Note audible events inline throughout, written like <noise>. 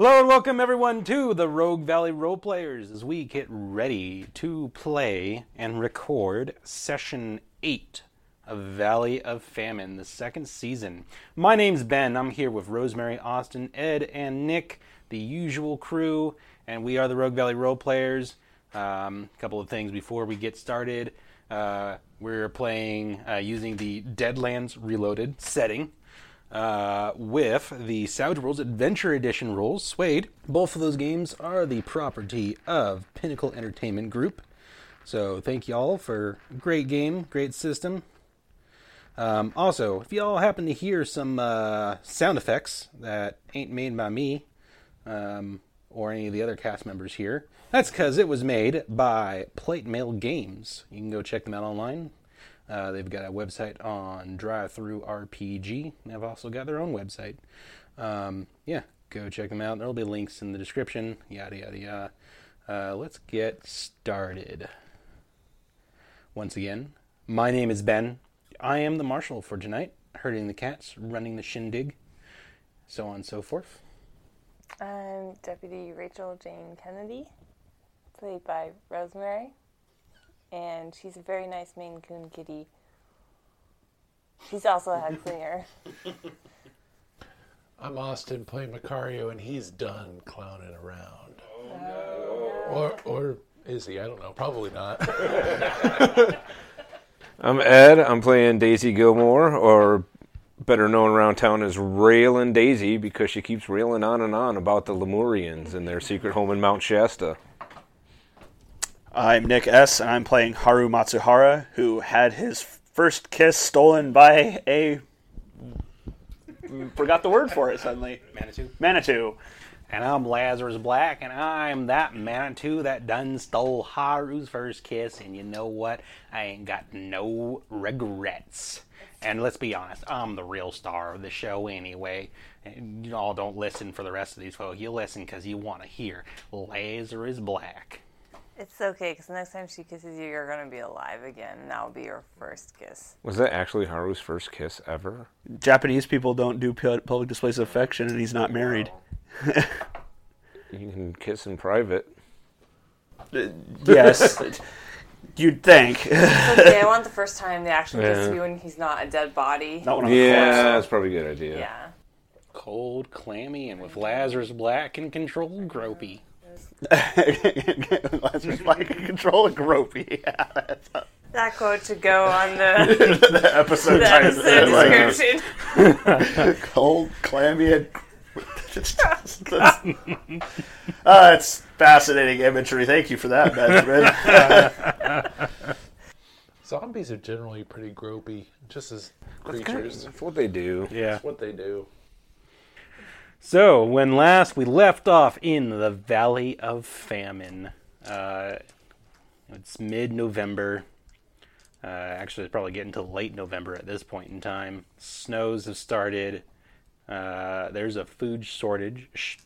Hello and welcome everyone to the Rogue Valley Roleplayers as we get ready to play and record session 8 of Valley of Famine, the second season. My name's Ben. I'm here with Rosemary, Austin, Ed, and Nick, the usual crew, and we are the Rogue Valley Roleplayers. Um, a couple of things before we get started. Uh, we're playing uh, using the Deadlands Reloaded setting uh, with the Savage Worlds Adventure Edition rules, SWADE. Both of those games are the property of Pinnacle Entertainment Group. So thank you all for great game, great system. Um, also, if y'all happen to hear some uh, sound effects that ain't made by me um, or any of the other cast members here, that's because it was made by Plate Mail Games. You can go check them out online. Uh, they've got a website on DriveThruRPG. They've also got their own website. Um, yeah, go check them out. There'll be links in the description. Yada yada yada. Uh, let's get started. Once again, my name is Ben. I am the marshal for tonight, herding the cats, running the shindig, so on and so forth. I'm Deputy Rachel Jane Kennedy, played by Rosemary, and she's a very nice Maine Coon kitty. She's also a <laughs> head cleaner. I'm Austin playing Macario, and he's done clowning around. Oh, oh no. Or, or is he? I don't know. Probably not. <laughs> I'm Ed. I'm playing Daisy Gilmore, or better known around town as Railin' Daisy, because she keeps railing on and on about the Lemurians and their secret home in Mount Shasta. I'm Nick S. and I'm playing Haru Matsuhara, who had his first kiss stolen by a. Forgot the word for it suddenly. Manitou. Manitou. And I'm Lazarus Black, and I'm that Manitou that done stole Haru's first kiss, and you know what? I ain't got no regrets. And let's be honest, I'm the real star of the show anyway. And you all don't listen for the rest of these folks. You listen because you want to hear Lazarus Black. It's okay, because next time she kisses you, you're going to be alive again, and that will be your first kiss. Was that actually Haru's first kiss ever? Japanese people don't do pu- public displays of affection, and he's not married. You can kiss in private. Uh, yes. <laughs> You'd think. It's okay, I want the first time they actually kiss Yeah. you and he's not a dead body. not one of the Yeah, that's probably a good idea. Yeah. Cold, clammy, and with Lazarus Black and control, gropey. Lazarus Black can control a gropey. <laughs> Yeah, that's That quote should go on the, <laughs> the episode the title. episode Like, <laughs> cold, clammy, and uh, it's fascinating imagery. Thank you for that, Benjamin. Zombies are generally pretty gropey, just as creatures. That's what they do. Yeah. That's what they do. So, when last we left off in the Valley of Famine, uh, it's mid November. Uh, actually, it's probably getting to late November at this point in time. Snows have started. Uh, there's a food shortage. Sh-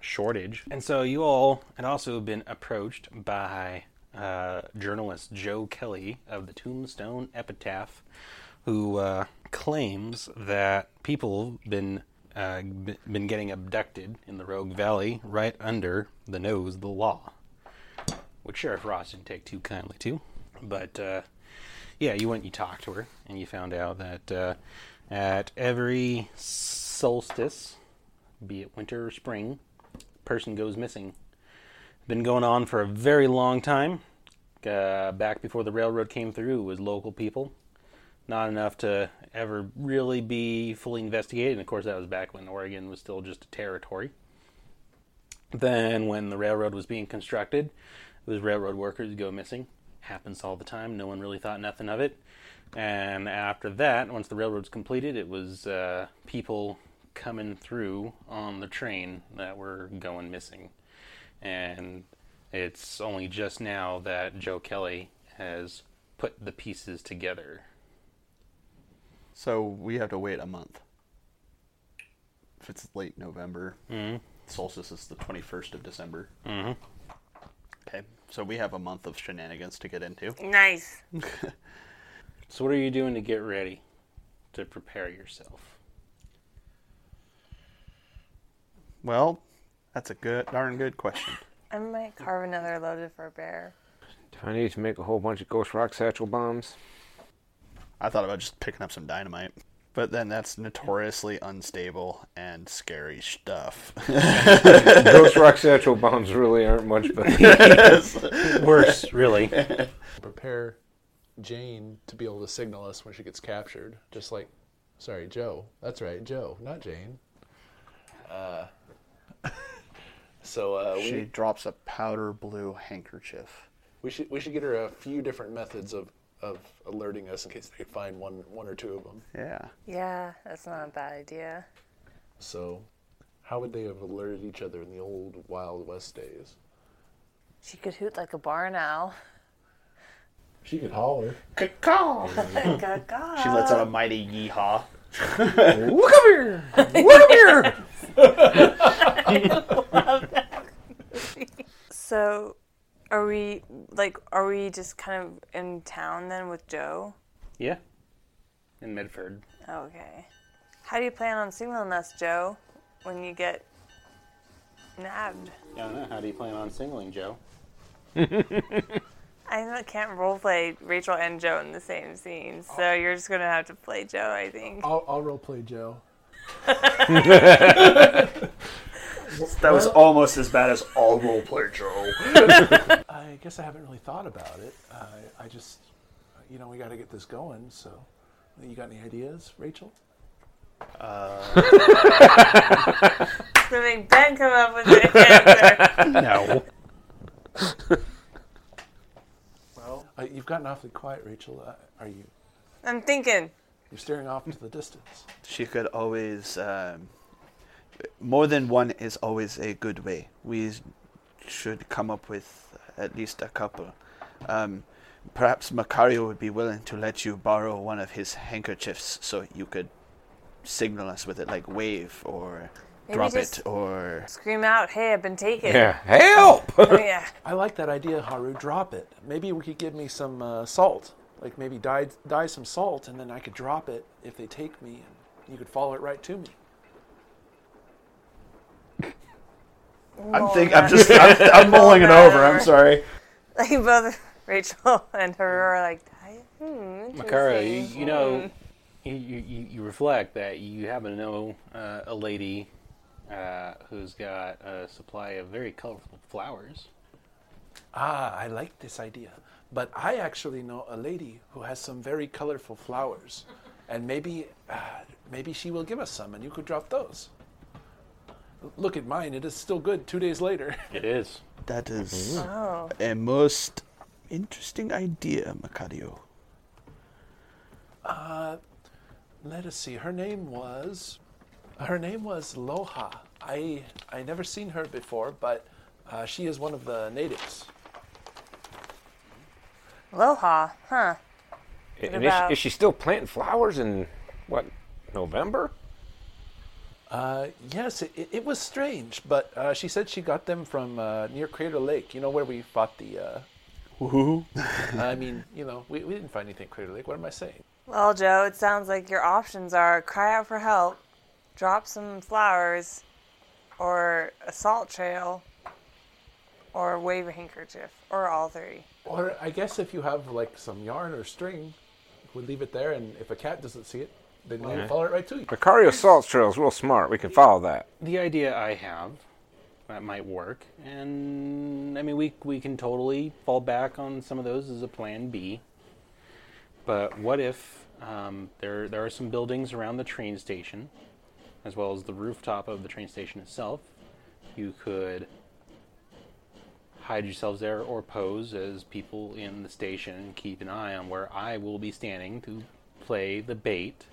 shortage. And so, you all had also been approached by uh, journalist Joe Kelly of the Tombstone Epitaph, who uh, claims that people have been uh, b- been getting abducted in the Rogue Valley right under the nose of the law, which Sheriff Ross didn't take too kindly to. But uh, yeah, you went, you talked to her, and you found out that uh, at every solstice, be it winter or spring, person goes missing. Been going on for a very long time. Uh, back before the railroad came through, was local people not enough to ever really be fully investigated. And of course, that was back when Oregon was still just a territory. Then, when the railroad was being constructed, it was railroad workers go missing. Happens all the time. No one really thought nothing of it. And after that, once the railroad's completed, it was uh, people coming through on the train that were going missing. And it's only just now that Joe Kelly has put the pieces together. So we have to wait a month. If it's late November, Mhm. solstice is the 21st of December. Mhm. Okay, so we have a month of shenanigans to get into. Nice. <laughs> So, what are you doing to get ready to prepare yourself? Well, That's a good, darn good question. I might carve another loaded for a bear. Do I need to make a whole bunch of Ghost Rock satchel bombs? I thought about just picking up some dynamite, but then that's notoriously unstable and scary stuff. <laughs> Those <laughs> Rock satchel bombs really aren't much better. <laughs> Worse, really. Prepare Jane to be able to signal us when she gets captured. Just like, sorry, Joe. That's right, Joe, not Jane. Uh, so uh, she we, drops a powder blue handkerchief. we should we should get her a few different methods of, of alerting us in case they find one one or two of them. Yeah. Yeah, that's not a bad idea. So, how would they have alerted each other in the old Wild West days? She could hoot like a barn owl. She could holler. Caw! Gaga. <laughs> She lets out a mighty yeehaw. <laughs> Look up here! Look up here! <laughs> So, are we like? Are we just kind of in town then with Joe? Yeah. In Medford. Okay. How do you plan on singling us, Joe, when you get nabbed? I don't know. How do you plan on singling, Joe? <laughs> I can't roleplay Rachel and Joe in the same scene, so oh. you're just gonna have to play Joe, I think. I'll, I'll role play Joe. <laughs> <laughs> That was almost as bad as all roleplay Joe. <laughs> I guess I haven't really thought about it. I, I just, you know, we got to get this going. So, you got any ideas, Rachel? <laughs> So make Ben come up with the answer. No. Well, uh, you've gotten awfully quiet, Rachel. Uh, are you? I'm thinking. You're staring off into the distance. She could always. Um, more than one is always a good way. We should come up with at least a couple. Um, perhaps Macario would be willing to let you borrow one of his handkerchiefs so you could signal us with it, like wave or Maybe drop it or. Scream out, hey, I've been taken. Yeah, help! <laughs> yeah. I like that idea, Haru. Drop it. Maybe we could give me some uh, salt. Like maybe dye, dye some salt, and then I could drop it if they take me, and you could follow it right to me. I'm thinking. I'm just I'm, I'm <laughs> mulling it over. I'm sorry. Like both Rachel and her are like, hmm, Makara, you, you know, you, you, you reflect that you happen to know uh, a lady uh, who's got a supply of very colorful flowers. Ah, I like this idea. But I actually know a lady who has some very colorful flowers, and maybe, uh, maybe she will give us some, and you could drop those. Look at mine; it is still good. Two days later. <laughs> It is. That is Oh. a most interesting idea, Macario. Uh let us see. Her name was, her name was Loha. I I never seen her before, but uh, she is one of the natives. Aloha, huh? And is, about- is she still planting flowers in, what, November? Uh, yes, it, it, it was strange, but uh, she said she got them from uh, near Crater Lake. You know where we fought the. Uh, Woohoo! I mean, you know, we, we didn't find anything at Crater Lake. What am I saying? Well, Joe, it sounds like your options are cry out for help, drop some flowers, or a salt trail, or wave a handkerchief, or all three. Or I guess if you have like some yarn or string, we leave it there, and if a cat doesn't see it, then we'll Yeah. follow it right to you. Macario Salt Trail is real smart. We can follow that. The idea I have that might work, and I mean we we can totally fall back on some of those as a plan B. But what if um, there there are some buildings around the train station, as well as the rooftop of the train station itself? You could hide yourselves there or pose as people in the station and keep an eye on where I will be standing to play the bait.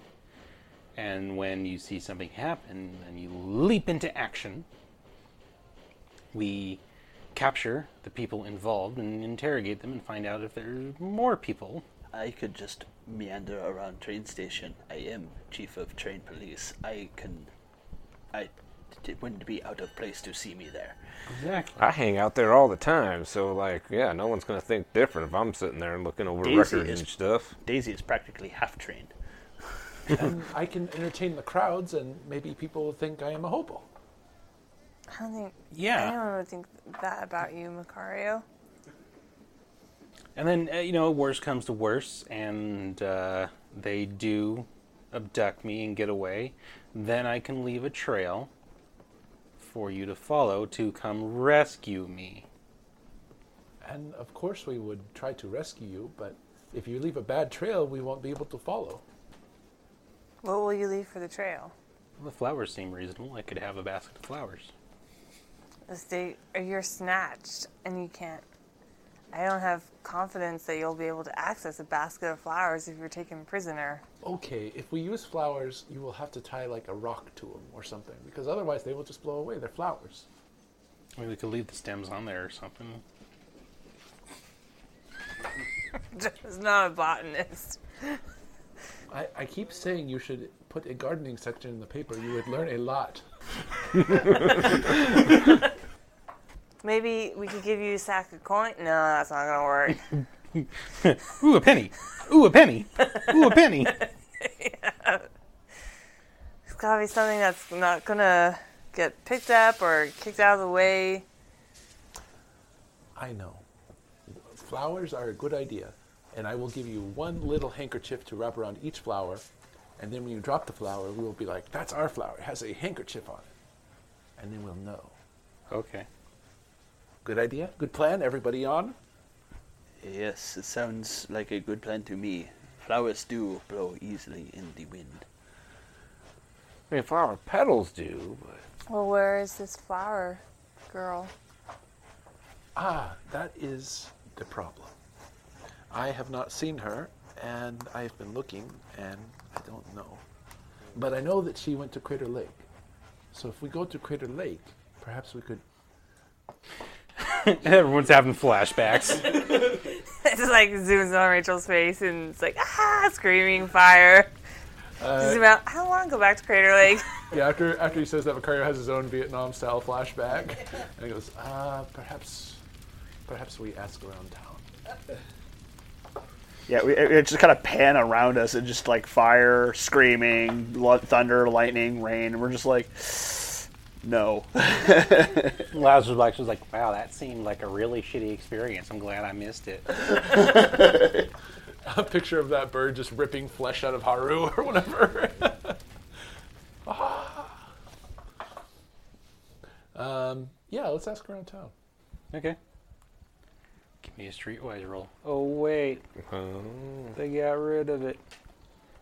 And when you see something happen and you leap into action, we capture the people involved and interrogate them and find out if there's more people. I could just meander around train station. I am chief of train police. I can. I. It wouldn't be out of place to see me there. Exactly. I hang out there all the time, so like, yeah, no one's gonna think different if I'm sitting there and looking over Daisy records is- and stuff. Daisy is practically half trained. And I can entertain the crowds, and maybe people will think I am a hobo. I don't think Yeah. anyone would think that about you, Macario. And then, uh, you know, worse comes to worse, and uh, they do abduct me and get away. Then I can leave a trail for you to follow to come rescue me. And of course, we would try to rescue you, but if you leave a bad trail, we won't be able to follow. What will you leave for the trail? The flowers seem reasonable. I could have a basket of flowers. If they, or you're snatched and you can't. I don't have confidence that you'll be able to access a basket of flowers if you're taken prisoner. Okay, if we use flowers, you will have to tie like a rock to them or something, because otherwise they will just blow away. They're flowers. I mean, we could leave the stems on there or something. <laughs> Just not a botanist. <laughs> I, I keep saying you should put a gardening section in the paper. You would learn a lot. Maybe we could give you a sack of coin. No, that's not gonna work. <laughs> Ooh, a penny! Ooh, a penny! Ooh, a penny! <laughs> It's gotta be something that's not gonna get picked up or kicked out of the way. I know. Flowers are a good idea, and I will give you one little handkerchief to wrap around each flower, and then when you drop the flower, we will be like, "That's our flower. It has a handkerchief on it," and then we'll know. Okay. Good idea. Good plan. Everybody on? Yes, it sounds like a good plan to me. Flowers do blow easily in the wind. I mean, flower petals do, but Well, where is this flower girl? Ah, that is the problem. I have not seen her, and I have been looking, and I don't know. But I know that she went to Crater Lake. So if we go to Crater Lake, perhaps we could. <laughs> Everyone's having flashbacks. <laughs> It's like zooms on Rachel's face and it's like ah, screaming fire. Zoom out. I don't want to go back to Crater Lake. <laughs> Yeah, after after he says that, Macario has his own Vietnam-style flashback, and he goes, "Ah, perhaps, perhaps we ask around town." Yeah, we, it, it just kind of pan around us and just like fire, screaming, lo- thunder, lightning, rain, and we're just like, no. <laughs> <laughs> Lazarus Black was like, wow, that seemed like a really shitty experience. I'm glad I missed it. <laughs> A picture of that bird just ripping flesh out of Haru or whatever. um, yeah, let's ask around town. Okay. Give me a streetwise roll. Oh, wait. oh, They got rid of it.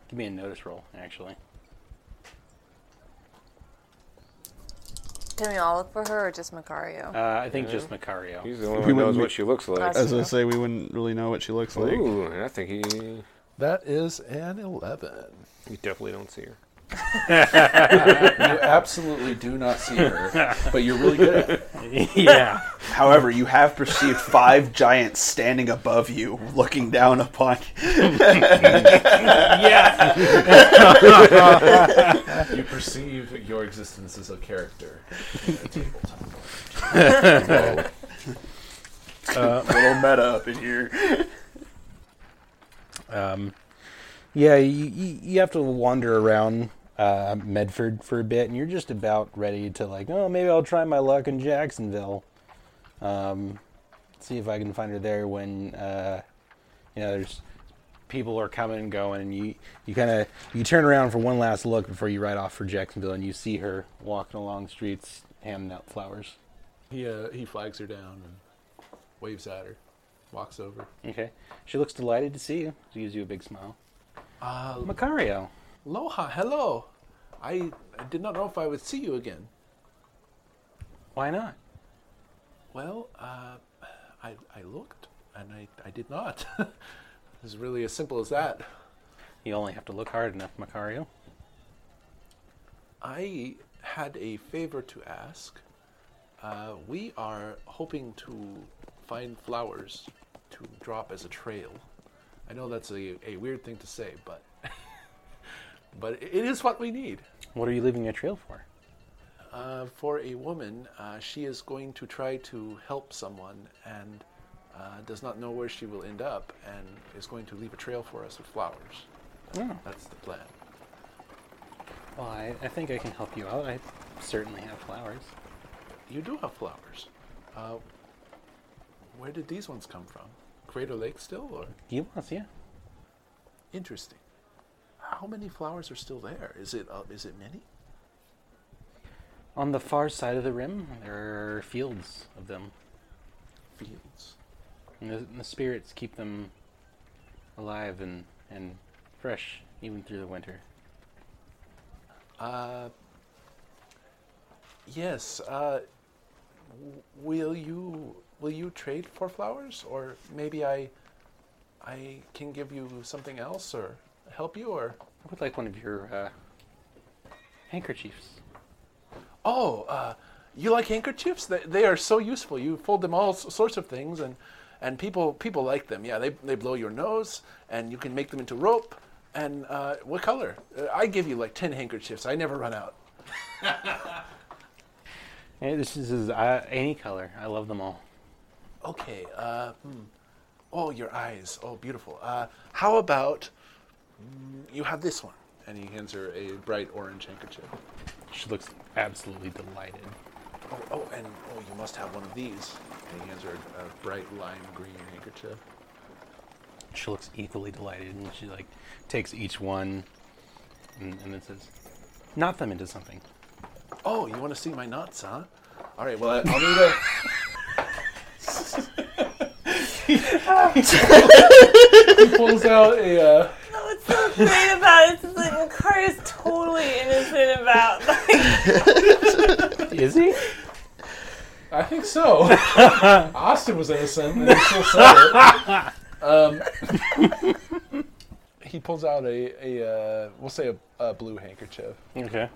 Give me a notice roll, actually. Can we all look for her or just Macario? Uh, I think just Macario. he's the only one who knows wouldn't- what she looks like. As I say we wouldn't really know what she looks like. Ooh, and I think he, That is an 11. you definitely don't see her. <laughs> You absolutely do not see her, <laughs> but you're really good at it. yeah. However, you have perceived five giants standing above you, looking down upon you. Yeah. <laughs> You perceive your existence as a character. A little meta up in here. Um, yeah, you, you, you have to wander around uh, Medford for a bit, and you're just about ready to, like, oh, maybe I'll try my luck in Jacksonville. Um, see if I can find her there when, uh, you know, there's people are coming and going, and you, you kind of you turn around for one last look before you ride off for Jacksonville, and you see her walking along the streets handing out flowers. He, uh, he flags her down and waves at her, walks over. Okay, she looks delighted to see you. She gives you a big smile. Uh, Macario. Aloha, hello. I, I did not know if I would see you again. Why not? Well, uh, I, I looked and I, I did not. <laughs> it's really as simple as that. You only have to look hard enough, Macario. I had a favor to ask. Uh, we are hoping to find flowers to drop as a trail. I know that's a, a weird thing to say, but but it is what we need. What are you leaving a trail for? Uh, for a woman, uh, she is going to try to help someone and uh, does not know where she will end up and is going to leave a trail for us with flowers. Oh. That's the plan. Well, I, I think I can help you out. I certainly have flowers. you do have flowers. Uh, where did these ones come from? Crater Lake still, or He yeah. interesting? How many flowers are still there? Is it uh, is it many? On the far side of the rim, there are fields of them. Fields. And the, the spirits keep them alive and, and fresh even through the winter. Uh, yes. Uh, w- will you will you trade for flowers, or maybe I I can give you something else, or help you, or I would like one of your uh, handkerchiefs. oh, uh, you like handkerchiefs? They, they are so useful. You fold them all sorts of things, and and people people like them. Yeah, they they blow your nose, and you can make them into rope. And uh, what color? Uh, I give you like ten handkerchiefs. I never run out. <laughs> Hey, this is, uh, any color. I love them all. Okay. Uh, hmm. Oh, your eyes. Oh, beautiful. Uh, how about you have this one? And he hands her a bright orange handkerchief. She looks absolutely delighted. Oh, oh, and oh, you must have one of these. And he hands her a, a bright lime green handkerchief. She looks equally delighted, and she like takes each one, and, and then says, "Knot them into something." Oh, you want to see my nuts, huh? All right. Well, I'll need a. <laughs> <laughs> he pulls out a. Uh, No, what's so great about it is like Makari is totally innocent about like Is he? I think so. <laughs> Austin was innocent, and he still said it. Um, he pulls out a, a uh, we'll say a, a blue handkerchief. Okay.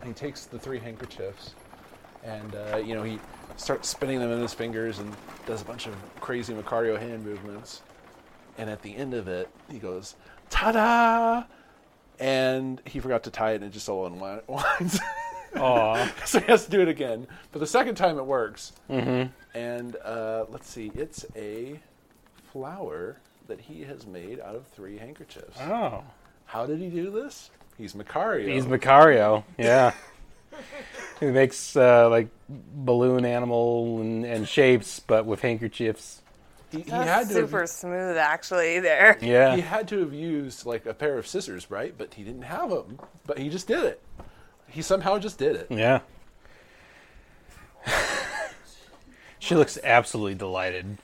And he takes the three handkerchiefs, and uh, you know he starts spinning them in his fingers and does a bunch of crazy Macario hand movements. And at the end of it, he goes, "Ta-da!" And he forgot to tie it, and it just all <laughs> unwinds. Aw. <laughs> so he has to do it again. But the second time it works. Mm-hmm. And uh, let's see, it's a flower that he has made out of three handkerchiefs. Oh. How did he do this? He's Macario. He's Macario. Yeah. he makes uh, like balloon animal and, and shapes, but with handkerchiefs. He, he That's had to super have, smooth actually there. Yeah. he had to have used like a pair of scissors, right? But he didn't have them. But he just did it. He somehow just did it. Yeah. <laughs> she looks absolutely delighted.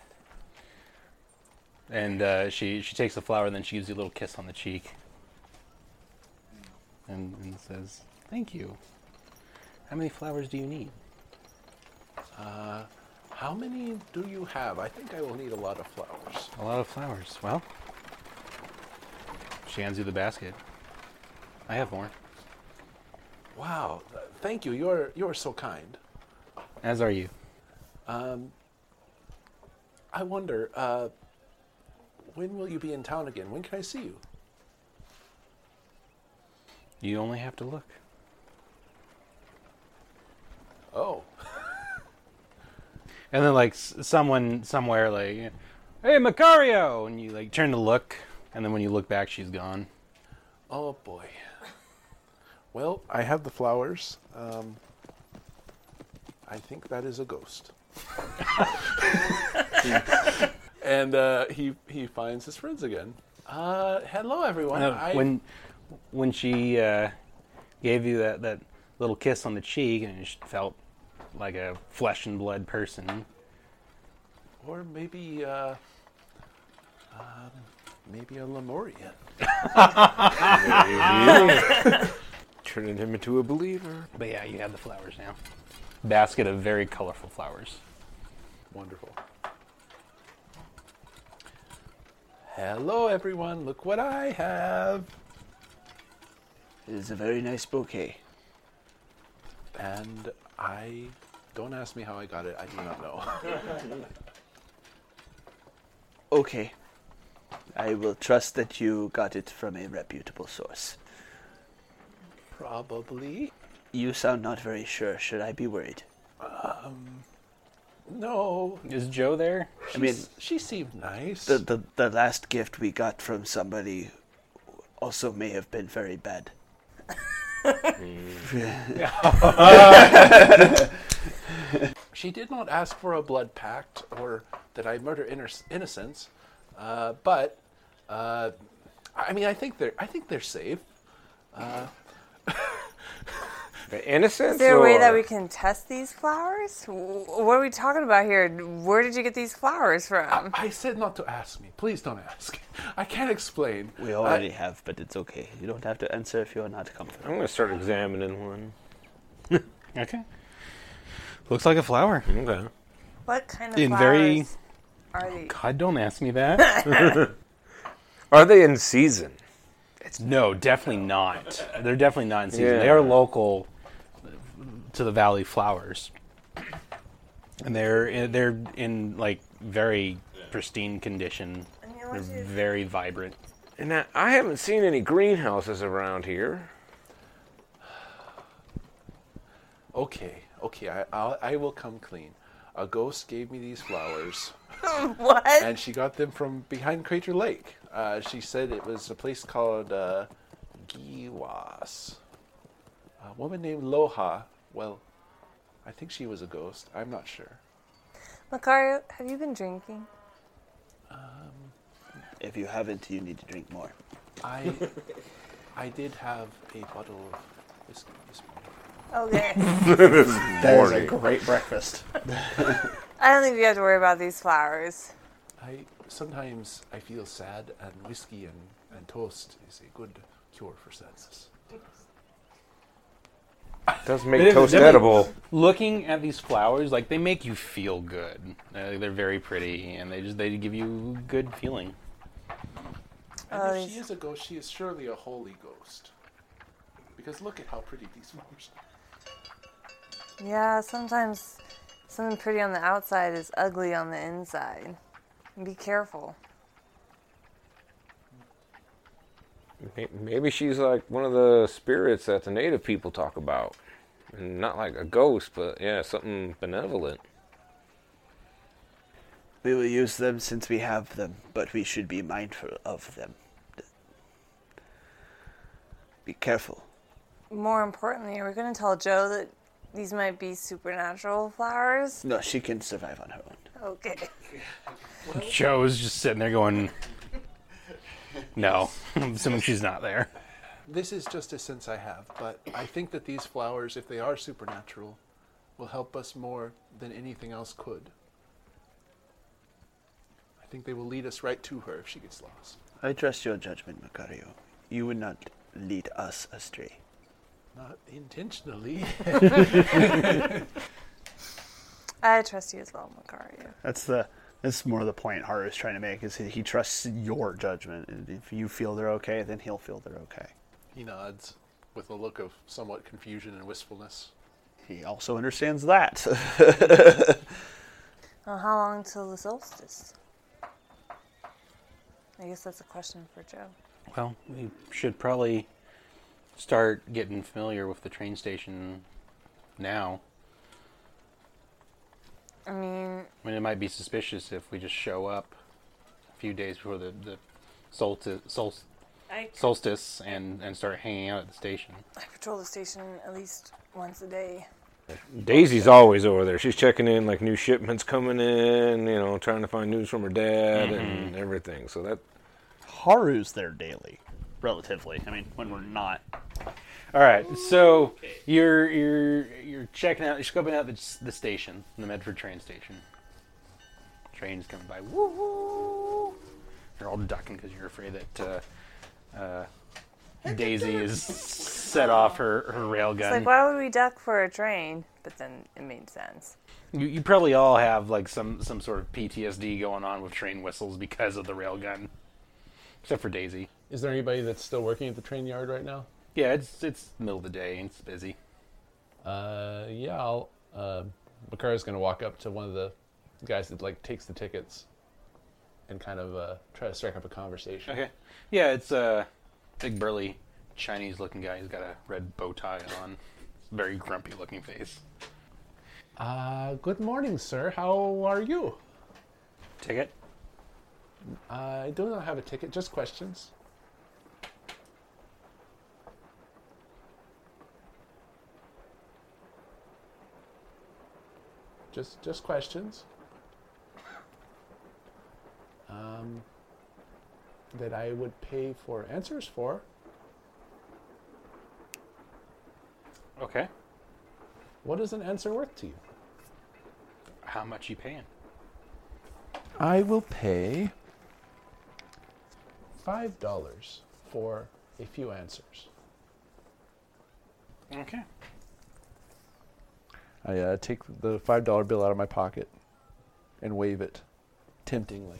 And uh, she, she takes the flower and then she gives you a little kiss on the cheek. And, and says, Thank you. How many flowers do you need? How many do you have? I think I will need a lot of flowers. A lot of flowers. Well, she hands you the basket. I have more. Wow, th- thank you. You're you're so kind. As are you. Um, I wonder, uh, when will you be in town again? When can I see you? You only have to look. Oh, <laughs> And then like s- someone somewhere like, "Hey, Macario!" And you like turn to look, and then when you look back, she's gone. oh boy. Well, I have the flowers. Um, I think that is a ghost. <laughs> and uh, he he finds his friends again. Uh, hello, everyone. Uh, I, when when she uh, gave you that, that little kiss on the cheek, and it felt like a flesh and blood person. or maybe uh, um, maybe a Lemurian. <laughs> Turning him into a believer. But yeah, you have the flowers now. Basket of very colorful flowers. Wonderful. Hello, everyone. Look what I have. It is a very nice bouquet. And I don't ask me how I got it. I do not know. <laughs> Okay. I will trust that you got it from a reputable source. Probably. You sound not very sure. Should I be worried? Um, No. Is Joe there? I mean, she seemed nice. the, the the last gift we got from somebody also may have been very bad. <laughs> She did not ask for a blood pact or that I murder inno- innocents, uh, but uh, I mean, I think they're I think they're safe. <laughs> The innocence? Is there a way that we can test these flowers? What are we talking about here? Where did you get these flowers from? I said not to ask me. Please don't ask. <laughs> I can't explain. We already have, but it's okay. You don't have to answer if you're not comfortable. I'm going to start examining one. <laughs> Okay. Looks like a flower. Okay. What kind of In flowers very- are these? Oh, God, don't ask me that. <laughs> Are they in season? It's no, definitely not. They're definitely not in season. Yeah. They are local to the Valley flowers, and they're they're in like very pristine condition. They're very vibrant. And I, I haven't seen any greenhouses around here. Okay, okay, I, I'll, I will come clean. A ghost gave me these flowers, <laughs> what? and she got them from behind Crater Lake. Uh, she said it was a place called uh, Giwas. A woman named Loha. Well, I think she was a ghost. I'm not sure. Macario, have you been drinking? Um, If you haven't, you need to drink more. I I did have a bottle of whiskey this morning. Okay. <laughs> That is a great breakfast. <laughs> I don't think you have to worry about these flowers. I sometimes I feel sad, and whiskey and, and toast is a good cure for sadness. Does make It is toast definitely- edible. Looking at these flowers, like they make you feel good. Uh, they're very pretty, and they just they give you good feeling. And Oh, if she is a ghost, she is surely a holy ghost. Because look at how pretty these flowers are. Yeah, sometimes something pretty on the outside is ugly on the inside. Be careful. May- Maybe she's like one of the spirits that the native people talk about. And not like a ghost, but yeah, something benevolent. We will use them since we have them, but we should be mindful of them. Be careful. More importantly, are we going to tell Joe that these might be supernatural flowers? No, she can survive on her own. Okay. Joe's just sitting there going, "No, <laughs> I'm assuming she's not there." This is just a sense I have, but I think that these flowers, if they are supernatural, will help us more than anything else could. I think they will lead us right to her if she gets lost. I trust your judgment, Macario. You would not lead us astray. Not intentionally. <laughs> I trust you as well, Macario. That's the that's more the point Haru is trying to make is he, he trusts your judgment. And if you feel they're okay, then he'll feel they're okay. he nods with a look of somewhat confusion and wistfulness. He also understands that. <laughs> <laughs> Well, how long till the solstice? I guess that's a question for Joe. Well, we should probably start getting familiar with the train station now. I mean, I mean, it might be suspicious if we just show up a few days before the, the solstice, solstice, I, solstice and, and start hanging out at the station. I patrol the station at least once a day. Daisy's always over there. She's checking in like new shipments coming in, you know, trying to find news from her dad and mm-hmm. everything. So that Haru's there daily, relatively. I mean, when we're not. All right, so you're you're you're checking out, you're scoping out the, the station, the Medford train station. Train's coming by. Woo woo! You're all ducking because you're afraid that uh, uh, Daisy is set off her her rail It's gun. like, why would we duck for a train? But then it made sense. You, you probably all have like some some sort of PTSD going on with train whistles because of the rail gun, except for Daisy. Is there anybody that's still working at the train yard right now? Yeah, it's it's middle of the day and it's busy. Uh, yeah, I'll. Uh, Makar's gonna walk up to one of the guys that like takes the tickets, and kind of uh, try to strike up a conversation. Okay. Yeah, it's a big burly Chinese looking guy. He's got a red bow tie on. Very grumpy looking face. Uh, good morning, sir. How are you? Ticket? I do not have a ticket, just questions. Just just questions. Um, that I would pay for answers for. Okay. What is an answer worth to you? How much you paying? I will pay five dollars for a few answers. Okay. I uh, take the five dollar bill out of my pocket and wave it temptingly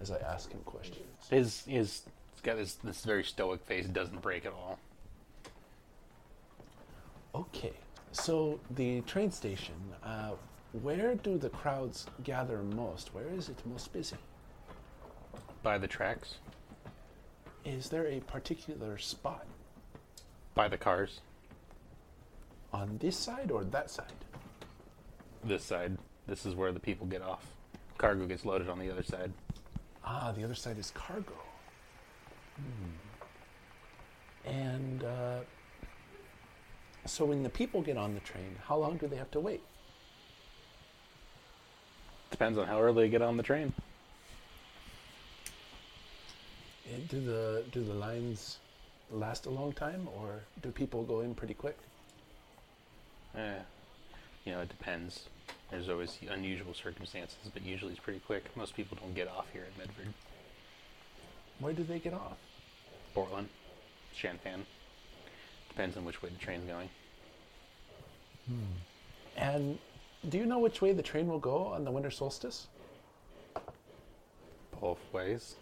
as I ask him questions. His his he's got this this very stoic face. Doesn't break at all. Okay, so the train station. Uh, where do the crowds gather most? Where is it most busy? By the tracks, Is there a particular spot by the cars. on this side or that side? This side. This is where the people get off. Cargo gets loaded on the other side. Ah, the other side is cargo. Hmm. And uh, so when the people get on the train, how long do they have to wait? Depends on how early they get on the train. And do the do the lines last a long time, or do people go in pretty quick? Eh, you know, it depends. There's always unusual circumstances, but usually it's pretty quick. Most people don't get off here at Medford, Where do they get off? Portland, Champaign. Depends on which way the train's going. And do you know which way the train will go on the winter solstice? Both ways.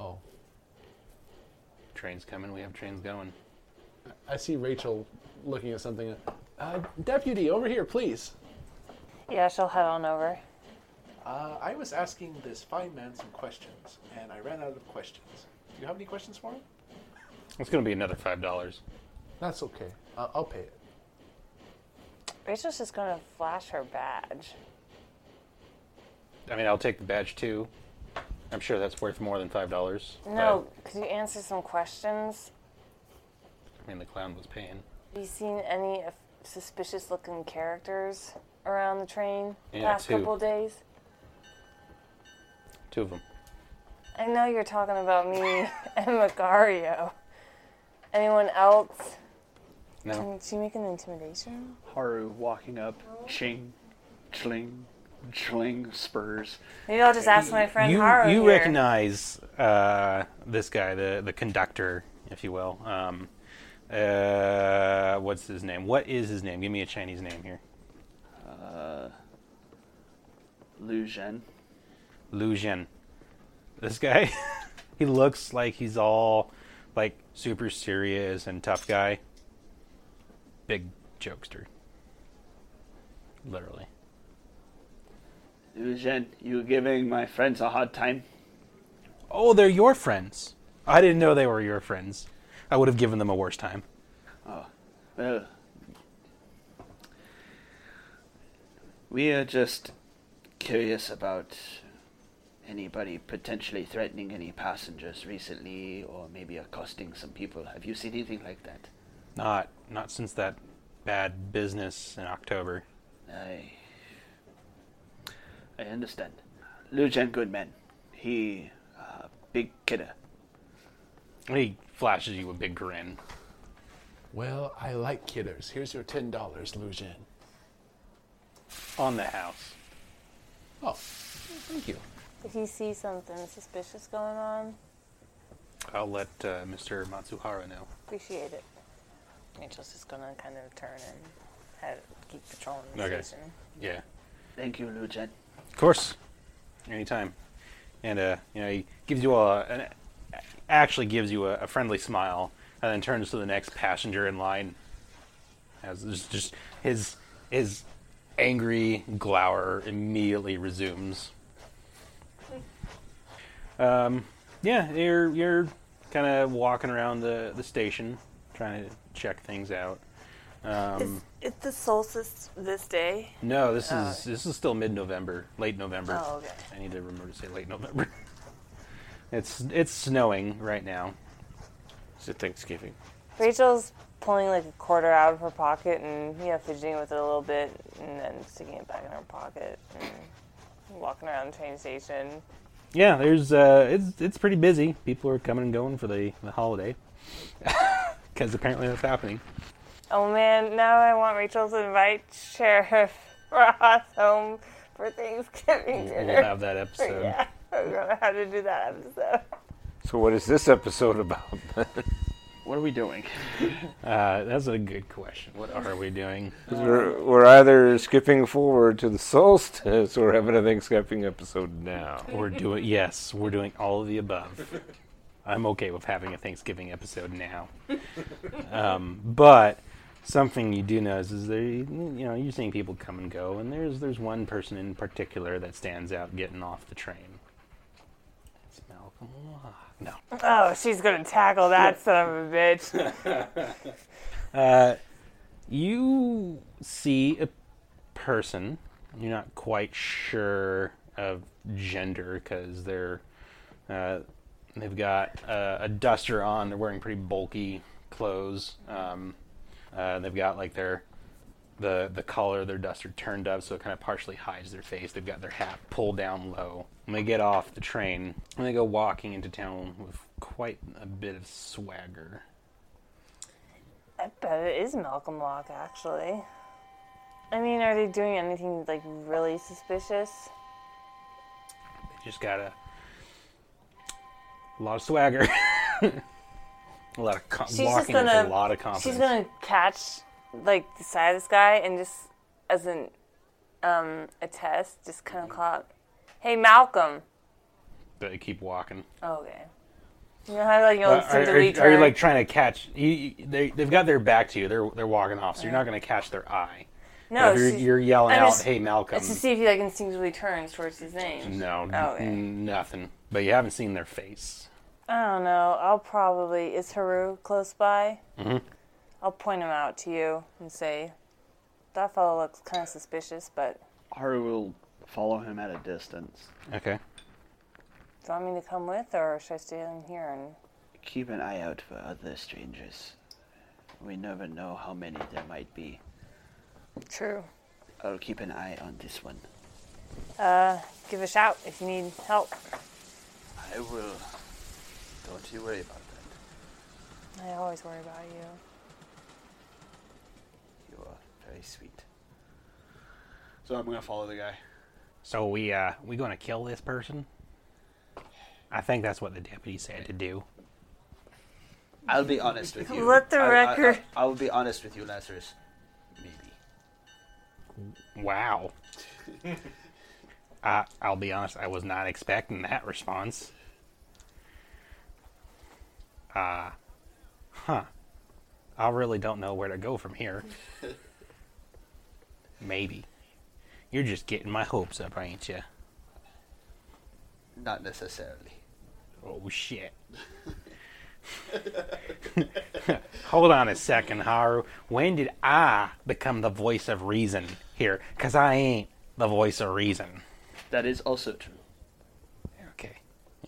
Oh, Trains coming, we have trains going. I see Rachel looking at something. Uh, deputy, over here, please. Yeah, she'll head on over. Uh, I was asking this fine man some questions, and I ran out of questions. Do you have any questions for him? It's going to be another five dollars. That's okay. Uh, I'll pay it. Rachel's just gonna flash her badge. I mean, I'll take the badge too. I'm sure that's worth more than five dollars. No, could you answer some questions? I mean, the clown was paying. Have you seen any suspicious-looking characters around the train the Yeah, past two. couple days? Two of them. I know you're talking about me <laughs> and Macario. Anyone else? No. Can she make an intimidation? Haru walking up, ching, chling, chling, spurs. Maybe I'll just ask my friend you Haru you here. recognize uh, this guy, the the conductor, if you will. Um, uh, what's his name? What is his name? Give me a Chinese name here. Uh, Lu Zhen. This guy, <laughs> he looks like he's all like super serious and tough guy. Big jokester. Literally. Lu Zhen, you giving my friends a hard time? Oh, they're your friends. I didn't know they were your friends. I would have given them a worse time. Oh, Well, we are just curious about anybody potentially threatening any passengers recently, or maybe accosting some people. Have you seen anything like that? Not not since that bad business in October. I, I understand. Lu Zhen, good man. He, uh, big kidder. He flashes you a big grin. Well, I like kidders. Here's your ten dollars, Lu Zhen. On the house. Oh, thank you. Did he see something suspicious going on? I'll let uh, Mr. Matsuhara know. Appreciate it. Rachel's just gonna kind of turn and head, keep patrolling the Okay. station. Yeah. Thank you, Lu Zhen. Of course. Anytime. And uh, you know, he gives you a an, actually gives you a, a friendly smile and then turns to the next passenger in line. As just, just his his angry glower immediately resumes. Um, yeah, you're you're kind of walking around the, the station, trying to check things out. Um, Is it the solstice this day? no, this Oh. is this is still mid-November, late November. Oh, okay. I need to remember to say late November. <laughs> it's it's snowing right now. Is it Thanksgiving? Rachel's pulling like a quarter out of her pocket and you know fidgeting with it a little bit and then sticking it back in her pocket and walking around the train station. Yeah, there's uh, it's it's pretty busy. People are coming and going for the the holiday <laughs> because apparently that's happening. Oh man, now I want Rachel to invite Sheriff <laughs> Ross home for Thanksgiving dinner. We'll dinner. have that <laughs> episode. yeah, we're gonna have to do that episode. So what is this episode about? What are we doing? <laughs> Uh, that's a good question. What are we doing? we're, we're either skipping forward to the solstice or having a Thanksgiving episode now. We're doing yes, we're doing all of the above. I'm okay with having a Thanksgiving episode now, um, but something you do know is, is there you know you're seeing people come and go, and there's there's one person in particular that stands out getting off the train. It's Malcolm Locke. No, Oh, she's gonna tackle that <laughs> son of a bitch. <laughs> uh, you see a person. You're not quite sure of gender because they're uh, they've got uh, a duster on. They're wearing pretty bulky clothes. Um, uh, they've got like their the the collar of their duster turned up so it kind of partially hides their face. They've got their hat pulled down low. When they get off the train, and they go walking into town with quite a bit of swagger. I bet it is Malcolm Locke, actually. I mean, are they doing anything like really suspicious? They just got a, <laughs> a lot of swagger. a lot of com- She's walking with gonna- a lot of confidence. She's gonna catch like the side of this guy and just as an um a test, just kind of call out, "Hey, Malcolm." But they keep walking. Oh, okay. You know how like you'll Uh, are, are, instinctively are you like trying to catch? You, you, they, they've got their back to you. They're they're walking off, so you're not going to catch their eye. no, But you're, she's- you're yelling I'm out, just- "Hey, Malcolm!" It's to see if he like instinctively turns towards his name. No, Oh, okay. n- nothing. But you haven't seen their face. I don't know. I'll probably is Haru close by. Mhm. I'll point him out to you and say, "That fellow looks kind of suspicious, but Haru will follow him at a distance. Okay. do you want me to come with, or should I stay in here and?" Keep an eye out for other strangers. We never know how many there might be. True. I'll keep an eye on this one. Uh, give a shout if you need help. I will. Don't you worry about that. I always worry about you. You are very sweet. So I'm gonna follow the guy. So we uh we going to kill this person? I think that's what the deputy said to do. I'll be honest with you. Let the I- I- record- I, I will be honest with you, Lazarus. Maybe. Wow. uh, I'll be honest, I was not expecting that response. Uh, huh. I really don't know where to go from here. <laughs> Maybe. You're just getting my hopes up, ain't you? Not necessarily. Oh, shit. <laughs> Hold on a second, Haru. When did I become the voice of reason here? Because I ain't the voice of reason. That is also true. Okay.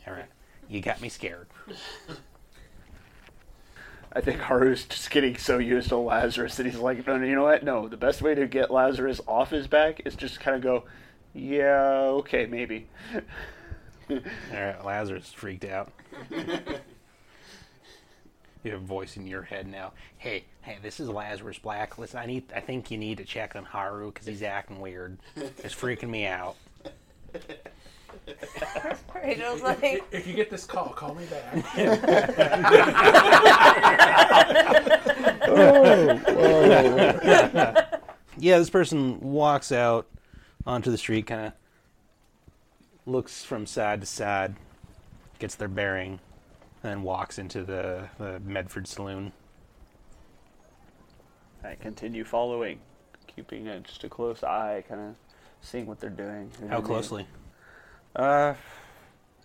All right. You got me scared. <laughs> I think Haru's just getting so used to Lazarus that he's like, no, no, you know what? No, the best way to get Lazarus off his back is just kind of go, yeah, okay, maybe. <laughs> All right. Lazarus freaked out. <laughs> you have a voice in your head now. Hey, hey, this is Lazarus Black. Listen, I need. I think you need to check on Haru because he's acting weird. It's freaking me out. <laughs> Rachel's like, If you get this call, call me back. <laughs> Oh, yeah, this person walks out onto the street, kind of looks from side to side, gets their bearing, and then walks into the, the Medford Saloon. I continue following, keeping a, just a close eye, kind of seeing what they're doing. How closely? may- Uh,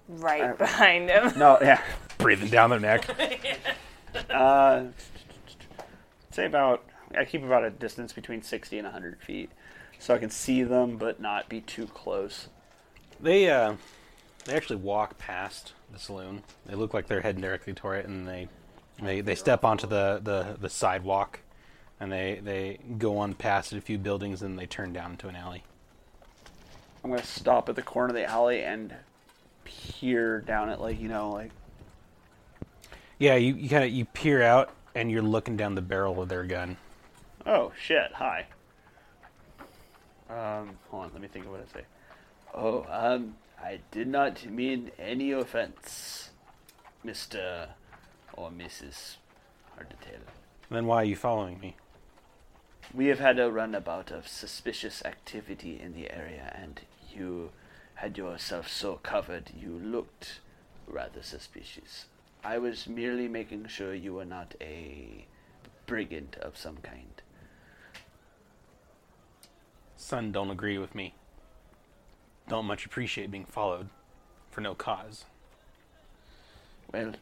right behind him. <laughs> no, yeah. Breathing down their neck. <laughs> Uh, say about I keep about a distance between sixty and hundred feet, so I can see them but not be too close. They uh, they actually walk past the saloon. They look like they're heading directly toward it, and they They they step onto the, the, the sidewalk, and they they go on past a few buildings, and they turn down into an alley. I'm gonna stop at the corner of the alley and peer down at like you know like Yeah, you, you kind of you peer out, and you're looking down the barrel of their gun. oh shit hi. Um, hold on, let me think of what I say. Oh, um, I did not mean any offense, Mister or Mrs. Hard to tell. Then why are you following me? We have had a runabout of suspicious activity in the area, and you had yourself so covered you looked rather suspicious. I was merely making sure you were not a brigand of some kind. Son don't agree with me. Don't much appreciate being followed for no cause. Well,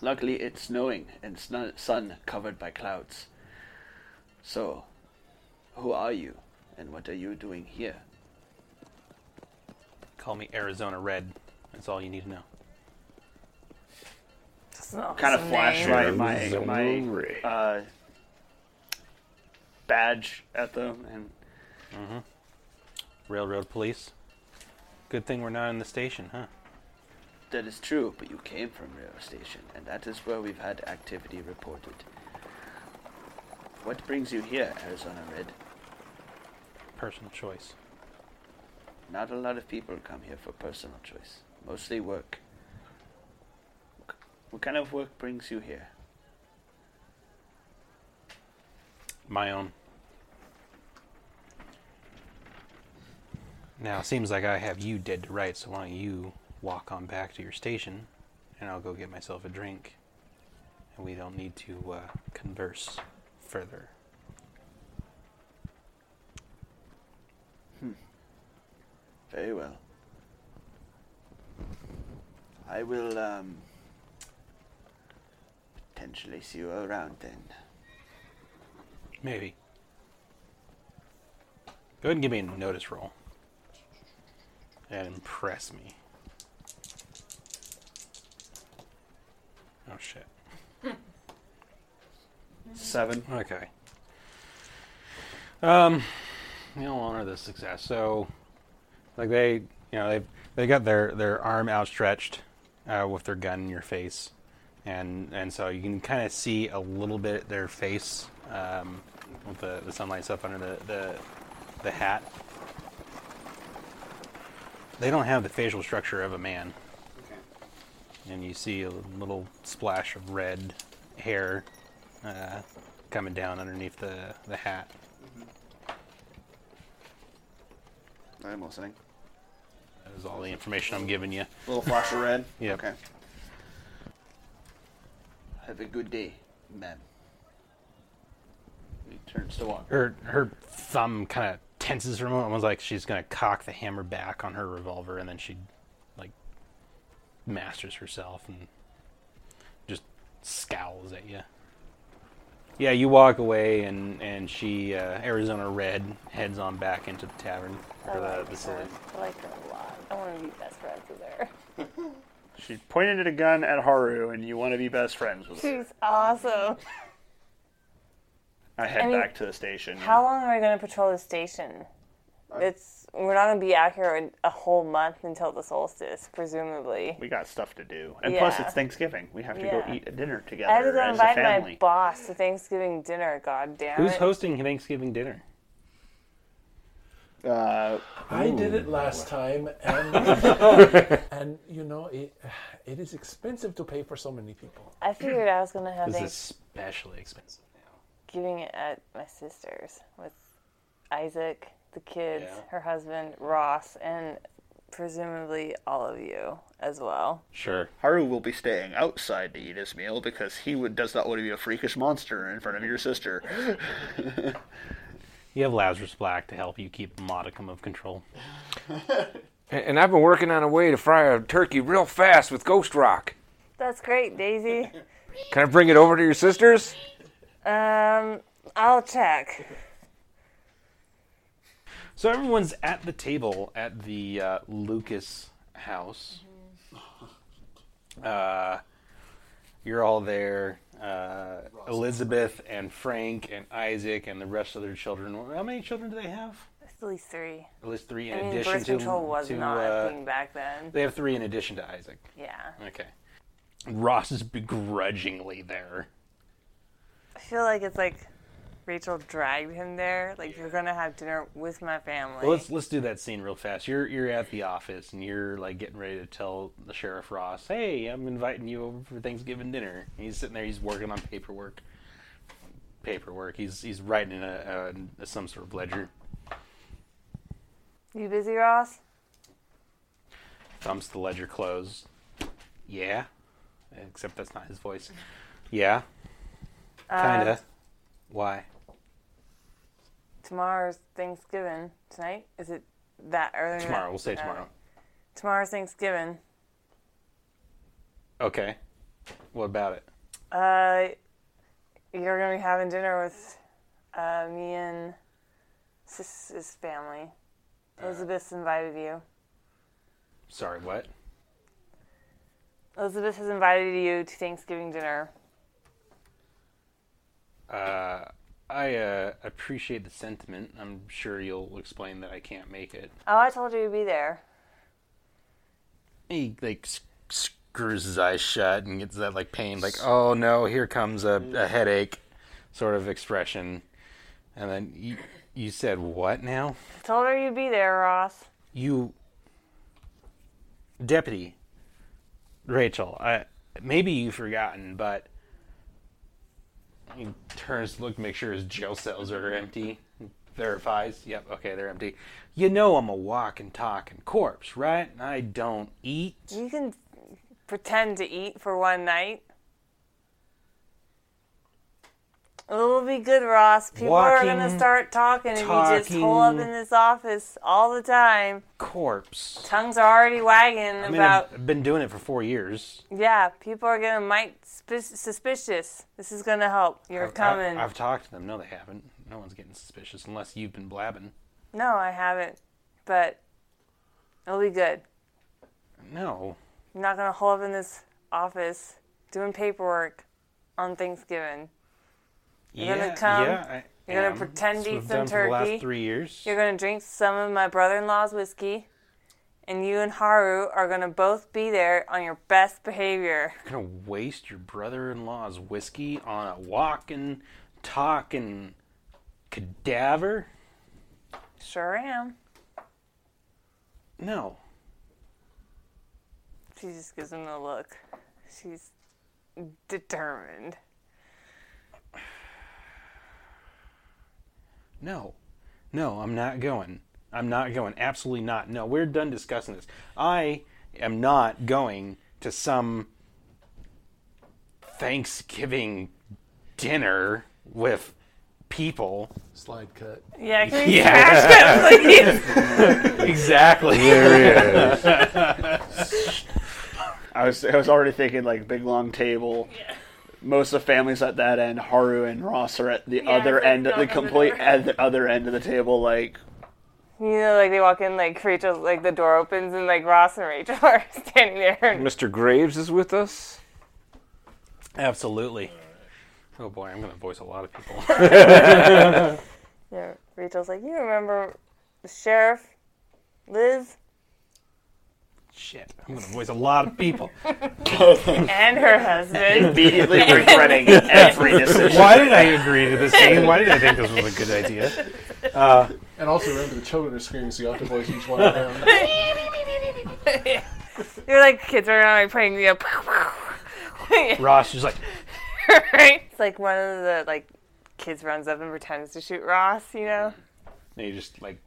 luckily it's snowing and sun covered by clouds. So, who are you, and what are you doing here? Call me Arizona Red. That's all you need to know. That's an Kind of awesome flash name. my my my uh, badge at them and mm-hmm. Railroad police. Good thing we're not in the station, huh? That is true, but you came from Rail Station, and that is where we've had activity reported. What brings you here, Arizona Red? Personal choice. Not a lot of people come here for personal choice. Mostly work. What kind of work brings you here? My own. Now, it seems like I have you dead to rights, so why don't you walk on back to your station, and I'll go get myself a drink. And we don't need to uh, converse further. Very well. I will, um, potentially see you around then. Maybe. Go ahead and give me a notice roll. And impress me. Oh shit. seven. Okay. Um, you'll honor this success. So, like they, you know, they they got their their arm outstretched, uh, with their gun in your face, and and so you can kind of see a little bit their face, um, with the the sunlight stuff under the the the hat. They don't have the facial structure of a man. And you see a little splash of red hair uh, coming down underneath the, the hat. I'm listening. That is all the information I'm giving you. A Little flash of red. Yep. Okay. Have a good day, ma'am. He turns to walk. Her her thumb kind of tenses for a moment. Almost like she's gonna cock the hammer back on her revolver, and then she like masters herself and just scowls at you. Yeah, you walk away, and and she uh, Arizona Red heads on back into the tavern I or the, like the her. saloon. I like her a lot. I want to be best friends with her. <laughs> She pointed a gun at Haru, and you want to be best friends with her. She's awesome. I head I mean, back to the station. How long are we going to patrol the station? It's we're not going to be out here a whole month until the solstice, presumably. We got stuff to do, and plus it's Thanksgiving. We have to Yeah. go eat a dinner together. I have to together go as a invite my family. boss to Thanksgiving dinner. God damn Who's it! hosting Thanksgiving dinner? Uh, I did it last time, and <laughs> and you know it, it is expensive to pay for so many people. I figured I was going to have This is Thanksgiving especially expensive now. giving it at my sister's with Isaac, the kids, Yeah. her husband, Ross, and presumably all of you as well. Sure. Haru will be staying outside to eat his meal because he would, does not want to be a freakish monster in front of your sister. <laughs> You have Lazarus Black to help you keep a modicum of control. <laughs> And, and I've been working on a way to fry a turkey real fast with Ghost Rock. That's great, Daisy. Can I bring it over to your sisters? Um, I'll check. So everyone's at the table at the uh, Lucas house. Uh, You're all there. Uh, Elizabeth and Frank and Isaac and the rest of their children. How many children do they have? At least three. At least three in I mean, addition birth to. control was to, not uh, a thing back then. They have three in addition to Isaac. Yeah. Okay. Ross is begrudgingly there. I feel like it's like Rachel dragged him there. Like you're gonna have dinner with my family. Well, let's let's do that scene real fast. You're you're at the office and you're like getting ready to tell the sheriff Ross, "Hey, I'm inviting you over for Thanksgiving dinner." He's sitting there. He's working on paperwork. Paperwork. He's he's writing a, a, a some sort of ledger. you busy, Ross? Thumbs the ledger closed. Yeah. Except that's not his voice. Yeah. Kinda. Uh, Why? Tomorrow's Thanksgiving. Tonight? Is it that early? Tomorrow. We'll say Uh, tomorrow. Tomorrow's Thanksgiving. Okay. What about it? Uh, you're gonna be having dinner with uh, me and Sis's family. Elizabeth's invited you. Sorry, what? Elizabeth has invited you to Thanksgiving dinner. Uh, I uh, appreciate the sentiment. I'm sure you'll explain that I can't make it. Oh, I told you to be there. He like s- screws his eyes shut and gets that like pain, like oh no, here comes a, a headache, sort of expression. And then you you said what now? I told her you'd be there, Ross. You deputy Rachel. I maybe you've forgotten, but he turns to look make sure his jail cells are empty. Verifies. Yep. Okay, they're empty. You know I'm a walking, talking corpse, right? I don't eat. You can pretend to eat for one night. It'll be good, Ross. People are gonna start talking if you just hole up in this office all the time. Corpse. Tongues are already wagging I mean, about. I've been doing it for four years. Yeah, people are gonna might sp- suspicious. This is gonna help. You're I've- coming. I, have talked to them. No, they haven't. No one's getting suspicious unless you've been blabbing. no, I haven't. But it'll be good. No. You're not gonna hole up in this office doing paperwork on Thanksgiving. You're yeah, gonna come, Yeah, I you're gonna pretend to eat some done for the turkey. last three years. You're gonna drink some of my brother-in-law's whiskey, and you and Haru are gonna both be there on your best behavior. You're gonna waste your brother-in-law's whiskey on a walking, talking cadaver? Sure am. No. She just gives him a look. She's determined. No. No, I'm not going. I'm not going. Absolutely not. No, we're done discussing this. I am not going to some Thanksgiving dinner with people. Slide cut. Yeah, can we Yeah. smash cut, please? <laughs> exactly. There he is. <laughs> I was I was already thinking like big long table. Most of the families at that end, Haru and Ross are at the Yeah, other it's like end, the complete there. at the other end of the table. Like You know, like they walk in, like Rachel, like the door opens, and like Ross and Rachel <laughs> are standing there. And Mr. Graves is with us. Absolutely. Oh boy, I'm going to voice a lot of people. <laughs> <laughs> yeah, Rachel's like, you remember the sheriff, Liz, Shit, I'm going to voice a lot of people. <laughs> and her husband. immediately <laughs> regretting every decision. Why did I agree to this thing? Why did I think this was a good idea? Uh, And also remember the children are screaming, so you have to voice each one of them. <laughs> You're like kids are around, like playing, you know, Ross is like, right? It's like one of the like kids runs up and pretends to shoot Ross, you know? and he just like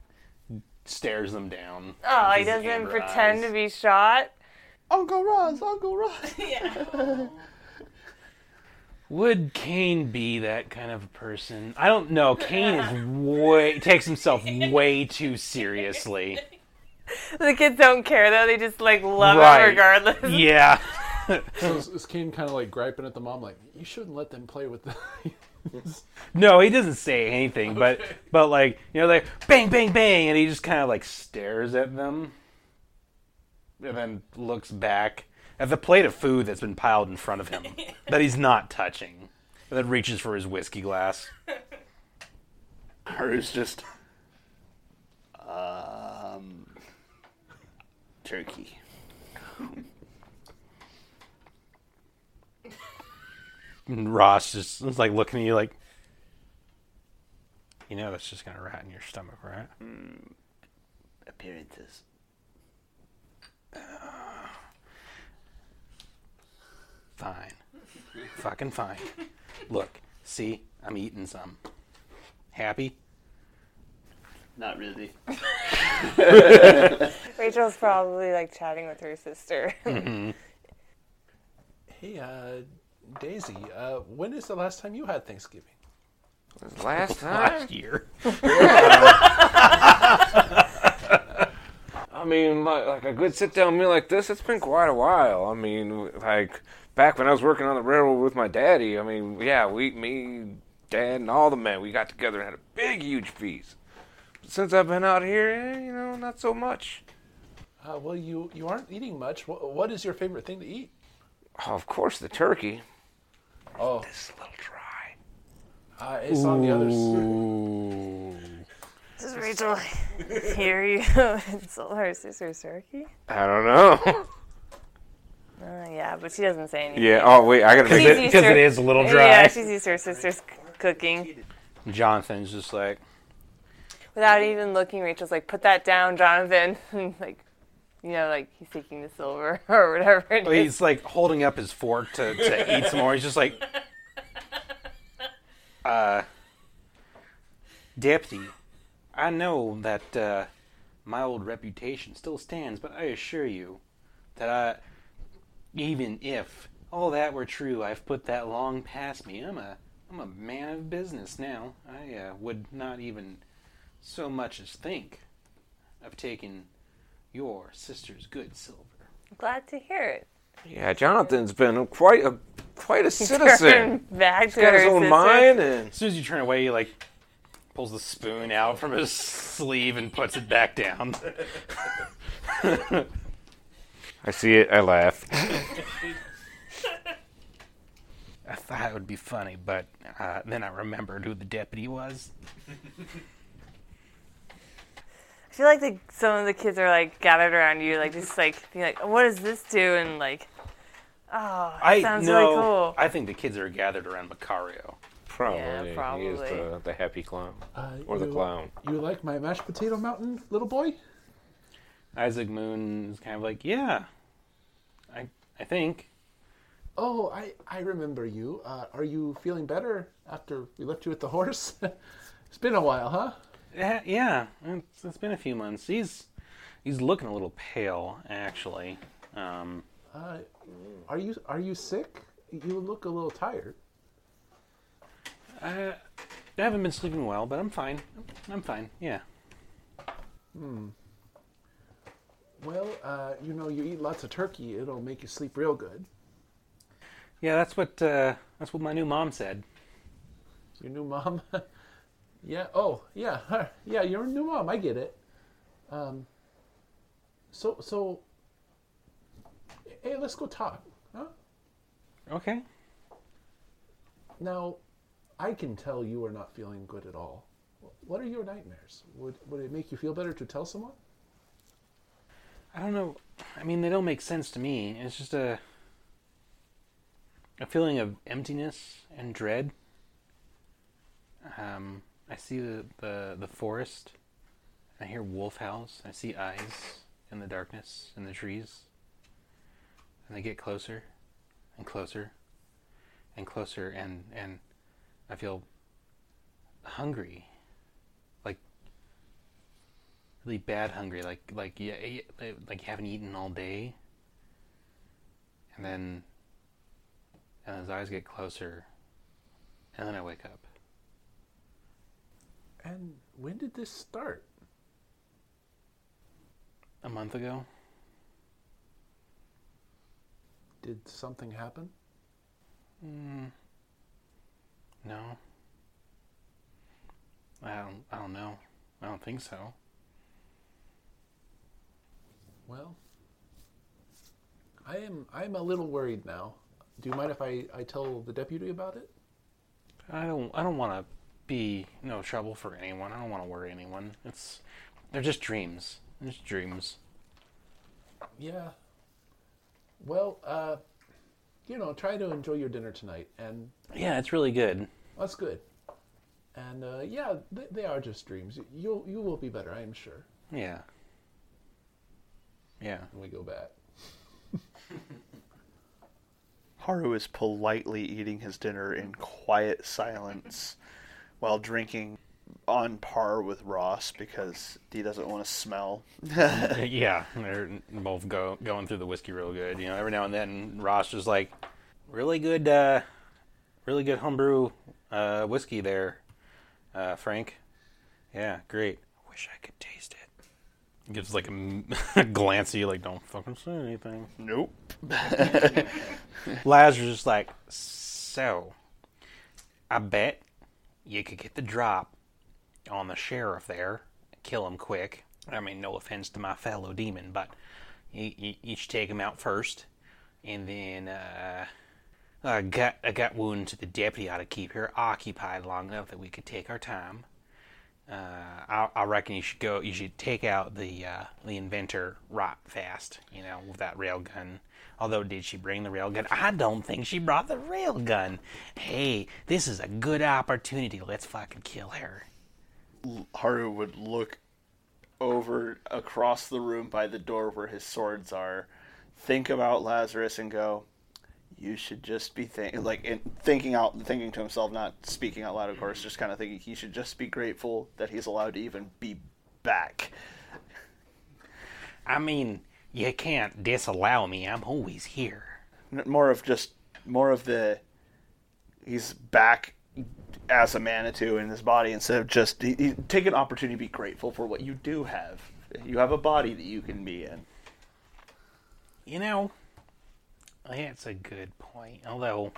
stares them down. Oh, he doesn't amber pretend eyes. to be shot. Uncle Ross, Uncle Ross. <laughs> <laughs> Would Kane be that kind of a person? I don't know. Kane is way <laughs> takes himself way too seriously. The kids don't care though; they just like love Right. him regardless. Yeah. So is, is Kane kind of like griping at the mom, like, you shouldn't let them play with the. No, he doesn't say anything, but but like you know, like bang, bang, bang, and he just kind of like stares at them, and then looks back at the plate of food that's been piled in front of him that he's not touching, that reaches for his whiskey glass. Haru's just. Um. Turkey. <laughs> And Ross just is like looking at you like, you know, that's just gonna rat in your stomach, right? Appearances. <sighs> Fine, fucking fine. Look, see, I'm eating some. Happy? Not really. <laughs> <laughs> Rachel's probably like chatting with her sister. <laughs> Hey, uh, Daisy, uh, when is the last time you had Thanksgiving? Last <laughs> time? Last year. <laughs> I mean, like, like a good sit down meal like this, it's been quite a while. I mean, like back when I was working on the railroad with my daddy, I mean, yeah, we, me, dad, and all the men, we got together and had a big, huge feast. But since I've been out here, eh, you know, not so much. Uh, well, you, you aren't eating much. What, what is your favorite thing to eat? Oh, of course, the turkey. Oh, It's a little dry. uh, it's on the other side. Ooh. Does Rachel <laughs> hear you insult her sister's turkey? I don't know. <laughs> Uh, yeah, but she doesn't say anything. yeah. Oh wait, I gotta She's make it. Because it is a little dry. Yeah, dry. she's used to her sister's c- cooking. Jonathan's just like, Without even looking, Rachel's like, "Put that down, Jonathan." <laughs> like, you know, like he's taking the silver <laughs> or whatever it well, is. he's like holding up his fork to, to eat some more. He's just like, <laughs> uh, Deputy, I know that uh, my old reputation still stands, but I assure you that I, even if all that were true, I've put that long past me. I'm a, I'm a man of business now. I uh, would not even so much as think of taking your sister's good silver. Glad to hear it. Yeah, Jonathan's been quite a quite a <laughs> citizen. Turn back to Got her his own sister. mind and As soon as you turn away, he like pulls the spoon out from his sleeve and puts it back down. <laughs> I see it. I laugh. <laughs> I thought it would be funny, but uh, then I remembered who the deputy was. I feel like the, some of the kids are like gathered around you, like just like being like, "What does this do?" And like, "Oh, that I sounds no, really cool." I think the kids are gathered around Macario. Probably. Yeah, He is the, the happy clown Uh, or the you- clown. You like my mashed potato mountain, little boy? Isaac Moon is kind of like, yeah, I I think. Oh, I, I remember you. Uh, are you feeling better after we left you with the horse? <laughs> it's been a while, huh? Yeah, yeah it's, it's been a few months. He's he's looking a little pale, actually. Um, Uh, are you are you sick? You look a little tired. I, I haven't been sleeping well, but I'm fine. I'm fine. Yeah. Hmm. Well, uh, you know, you eat lots of turkey, it'll make you sleep real good. Yeah, that's what uh, that's what my new mom said. Your new mom? <laughs> yeah. Oh, yeah. <laughs> huh, Yeah, your new mom. I get it. Um. So so. Hey, let's go talk, huh? Okay. Now, I can tell you are not feeling good at all. What are your nightmares? Would would it make you feel better to tell someone? I don't know. I mean, they don't make sense to me. It's just a a feeling of emptiness and dread. Um, I see the, the the forest. I hear wolf howls. I see eyes in the darkness in the trees. And they get closer and closer and closer and and I feel hungry. Like really bad hungry like like yeah like you haven't eaten all day. And then and his eyes get closer and then I wake up. And when did this start? A month ago? Did something happen? Mm, no. I don't. I don't know. I don't think so. Well, I am I'm a little worried now. Do you mind if I, I tell the deputy about it? I don't. I don't want to be no trouble for anyone. I don't want to worry anyone. It's they're just dreams. They're just dreams. Yeah. Well, uh, you know, try to enjoy your dinner tonight, and Yeah, it's really good. that's good. And uh, yeah, they, they are just dreams. You'll you will be better, I am sure. Yeah. Yeah. When we go back. <laughs> Haru is politely eating his dinner in quiet silence <laughs> while drinking on par with Ross because he doesn't want to smell. <laughs> yeah, they're both go, going through the whiskey real good. You know, every now and then Ross just like, really good, uh, really good homebrew uh, whiskey there, uh, Frank. Yeah, great. I wish I could taste it. Gives like a, <laughs> glance at you, like don't fucking say anything. Nope. <laughs> Lazarus is like, so, I bet you could get the drop on the sheriff there, kill him quick. I mean, no offense to my fellow demon, but you, you, you should take him out first, and then uh, gut a gut wound to the deputy ought to keep her occupied long enough that we could take our time. Uh, I, I reckon you should go. You should take out the uh, the inventor right fast. You know, with that rail gun. Although, did she bring the rail gun? I don't think she brought the rail gun. Hey, this is a good opportunity. Let's fucking kill her. Haru would look over across the room by the door where his swords are, think about Lazarus, and go, "You should just be think like in, thinking out, thinking to himself, not speaking out loud, of course, just kind of thinking he should just be grateful that he's allowed to even be back." I mean, you can't disallow me. I'm always here. More of just more of the he's back as a Manitou in his body instead of just he, he, take an opportunity to be grateful for what you do have. You have a body that you can be in. You know, that's a good point. Although,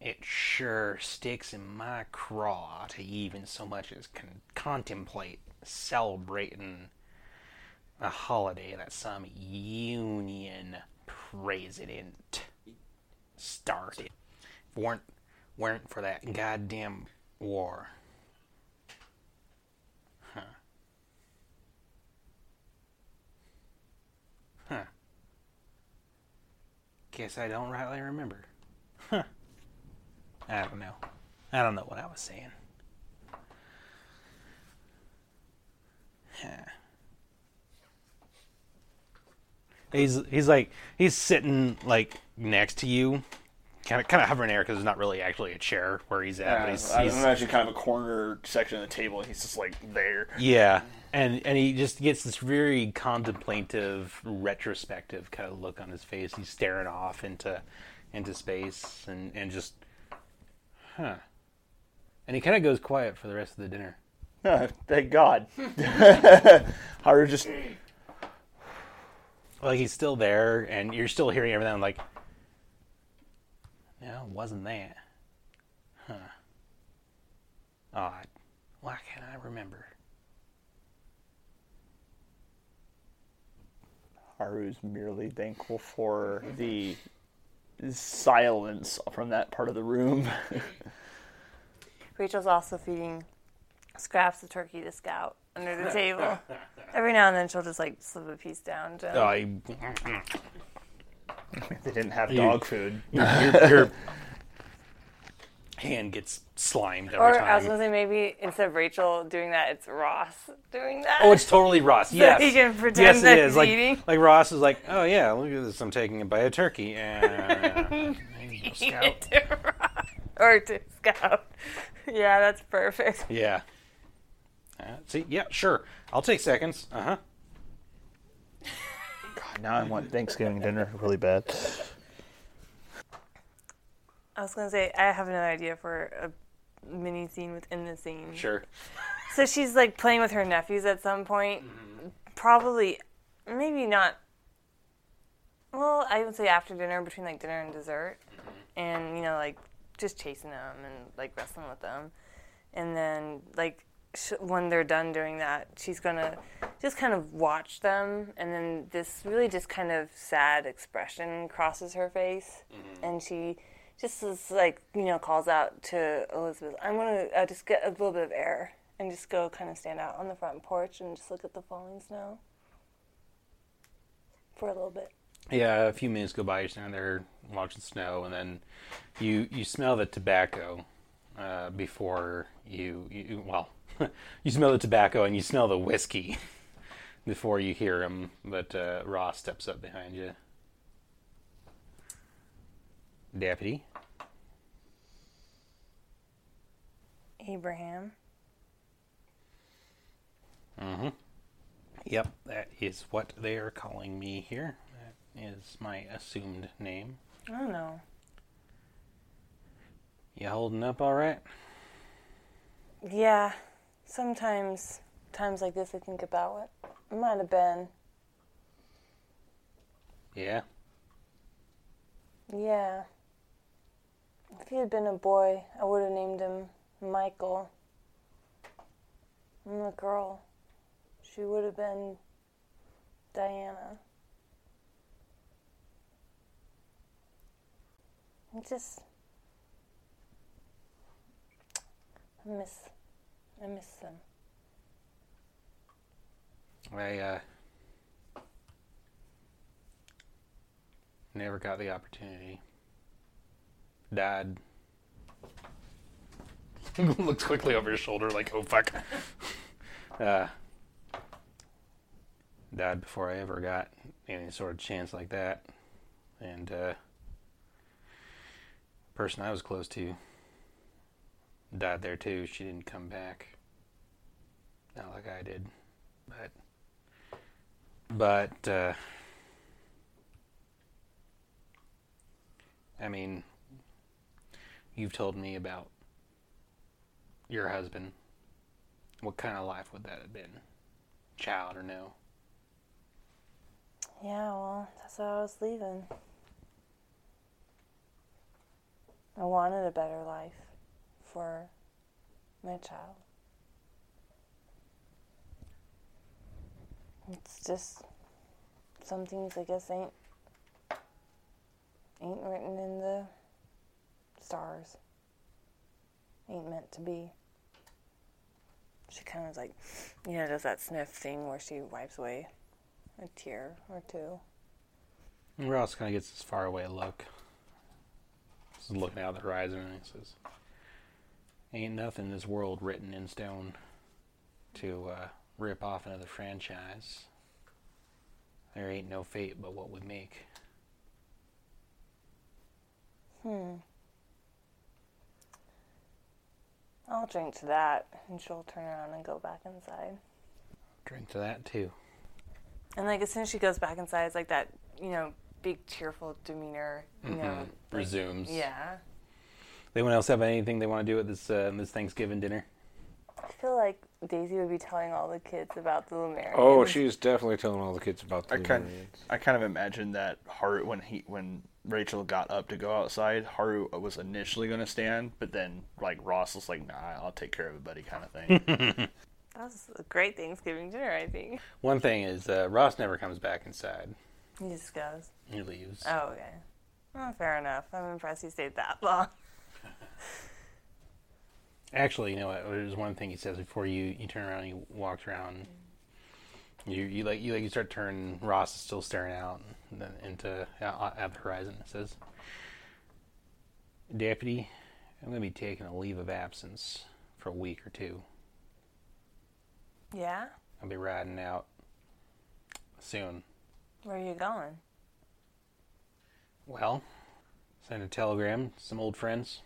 it sure sticks in my craw to even so much as con- contemplate celebrating a holiday that some union president started. If weren't weren't for that goddamn war. Huh. Huh. Guess I don't rightly remember. Huh. I don't know. I don't know what I was saying. Huh. He's he's like he's sitting like next to you, kind of kind of hovering there because there's not really actually a chair where he's at. but he's, I he's imagine kind of a corner section of the table. and He's just like there. yeah, and and he just gets this very contemplative, retrospective kind of look on his face. He's staring off into into space and and just, huh. And he kind of goes quiet for the rest of the dinner. <laughs> Thank God. <laughs> Haru just Like he's still there, and you're still hearing everything. Like, no, it wasn't that. Huh. Odd. Why can't I remember? Haru's merely thankful for the silence from that part of the room. <laughs> Rachel's also feeding scraps of turkey to Scout under the <laughs> table. Every now and then she'll just like slip a piece down. To him. Oh, I, <laughs> they didn't have You- dog food. <laughs> your, your, your hand gets slimed every or I was time. gonna say maybe instead of Rachel doing that, it's Ross doing that. Oh, it's totally Ross. Yes, he can pretend yes, that it is. he's Like, eating. like Ross is like, oh yeah, look at this. I'm taking it by a turkey. And there you go, Scout. to Ross. or to Scout. Yeah, that's perfect. Yeah. Uh, see, yeah, sure. I'll take seconds. Uh huh. God, now I want Thanksgiving dinner really bad. I was gonna say I have another idea for a mini scene within the scene. Sure. So she's like playing with her nephews at some point. Probably, maybe not. Well, I would say after dinner, between like dinner and dessert, and you know, like just chasing them and like wrestling with them, and then like sh- when they're done doing that, she's gonna just kind of watch them, and then this really just kind of sad expression crosses her face, and she just is like you know calls out to Elizabeth, "I'm gonna uh, just get a little bit of air and just go kind of stand out on the front porch and just look at the falling snow for a little bit." Yeah, a few minutes go by. You're standing there watching snow, and then you you smell the tobacco uh, before you, you well, <laughs> you smell the tobacco and you smell the whiskey <laughs> before you hear him. But uh, Ross steps up behind you. Deputy, Abraham. Mm-hmm. Yep, that is what they are calling me here. That is my assumed name. I don't know. You holding up all right? Yeah, sometimes times like this I think about what it might have been. Yeah. Yeah. If he had been a boy, I would have named him Michael. And the girl, she would have been Diana. I just. I miss. I miss them. I uh, never got the opportunity. Dad <laughs> looks quickly over his shoulder, like, "Oh fuck." <laughs> uh, before I ever got any sort of chance like that, and uh, person I was close to died there too. She didn't come back. Not like I did, but but uh, I mean, you've told me about your husband. What kind of life would that have been? Child or no? Yeah, well, that's why I was leaving. I wanted a better life for my child. It's just some things I guess ain't ain't written in the stars. Ain't meant to be. She kind of like, you know, does that sniff thing where she wipes away a tear or two. And Ross kind of gets this far away look. Just looking out the horizon and he says, Ain't nothing in this world written in stone to uh, rip off another franchise. There ain't no fate but what we make. Hmm. I'll drink to that, and she'll turn around and go back inside. Drink to that too. And like as soon as she goes back inside, it's like that, you know, big cheerful demeanor. You know, Mhm. like- Resumes. Yeah. Anyone else have anything they want to do at this uh, this Thanksgiving dinner? I feel like Daisy would be telling all the kids about the Lumerians. Oh, she's definitely telling all the kids about the I kind, I kind of imagine that Haru when he when Rachel got up to go outside, Haru was initially going to stand, but then like Ross was like, "Nah, I'll take care of it, buddy," kind of thing. <laughs> That was a great Thanksgiving dinner, I think. One thing is uh, Ross never comes back inside. He just goes. He leaves. Oh, okay. Well, fair enough. I'm impressed he stayed that <laughs> long. Actually, you know what? There's one thing he says before you, you turn around and you walk around. Mm. You you like you like you start turning. Ross is still staring out and then into out at the horizon. It says, "Deputy, I'm going to be taking a leave of absence for a week or two. Yeah? I'll be riding out soon. Where are you going? Well, send a telegram to some old friends.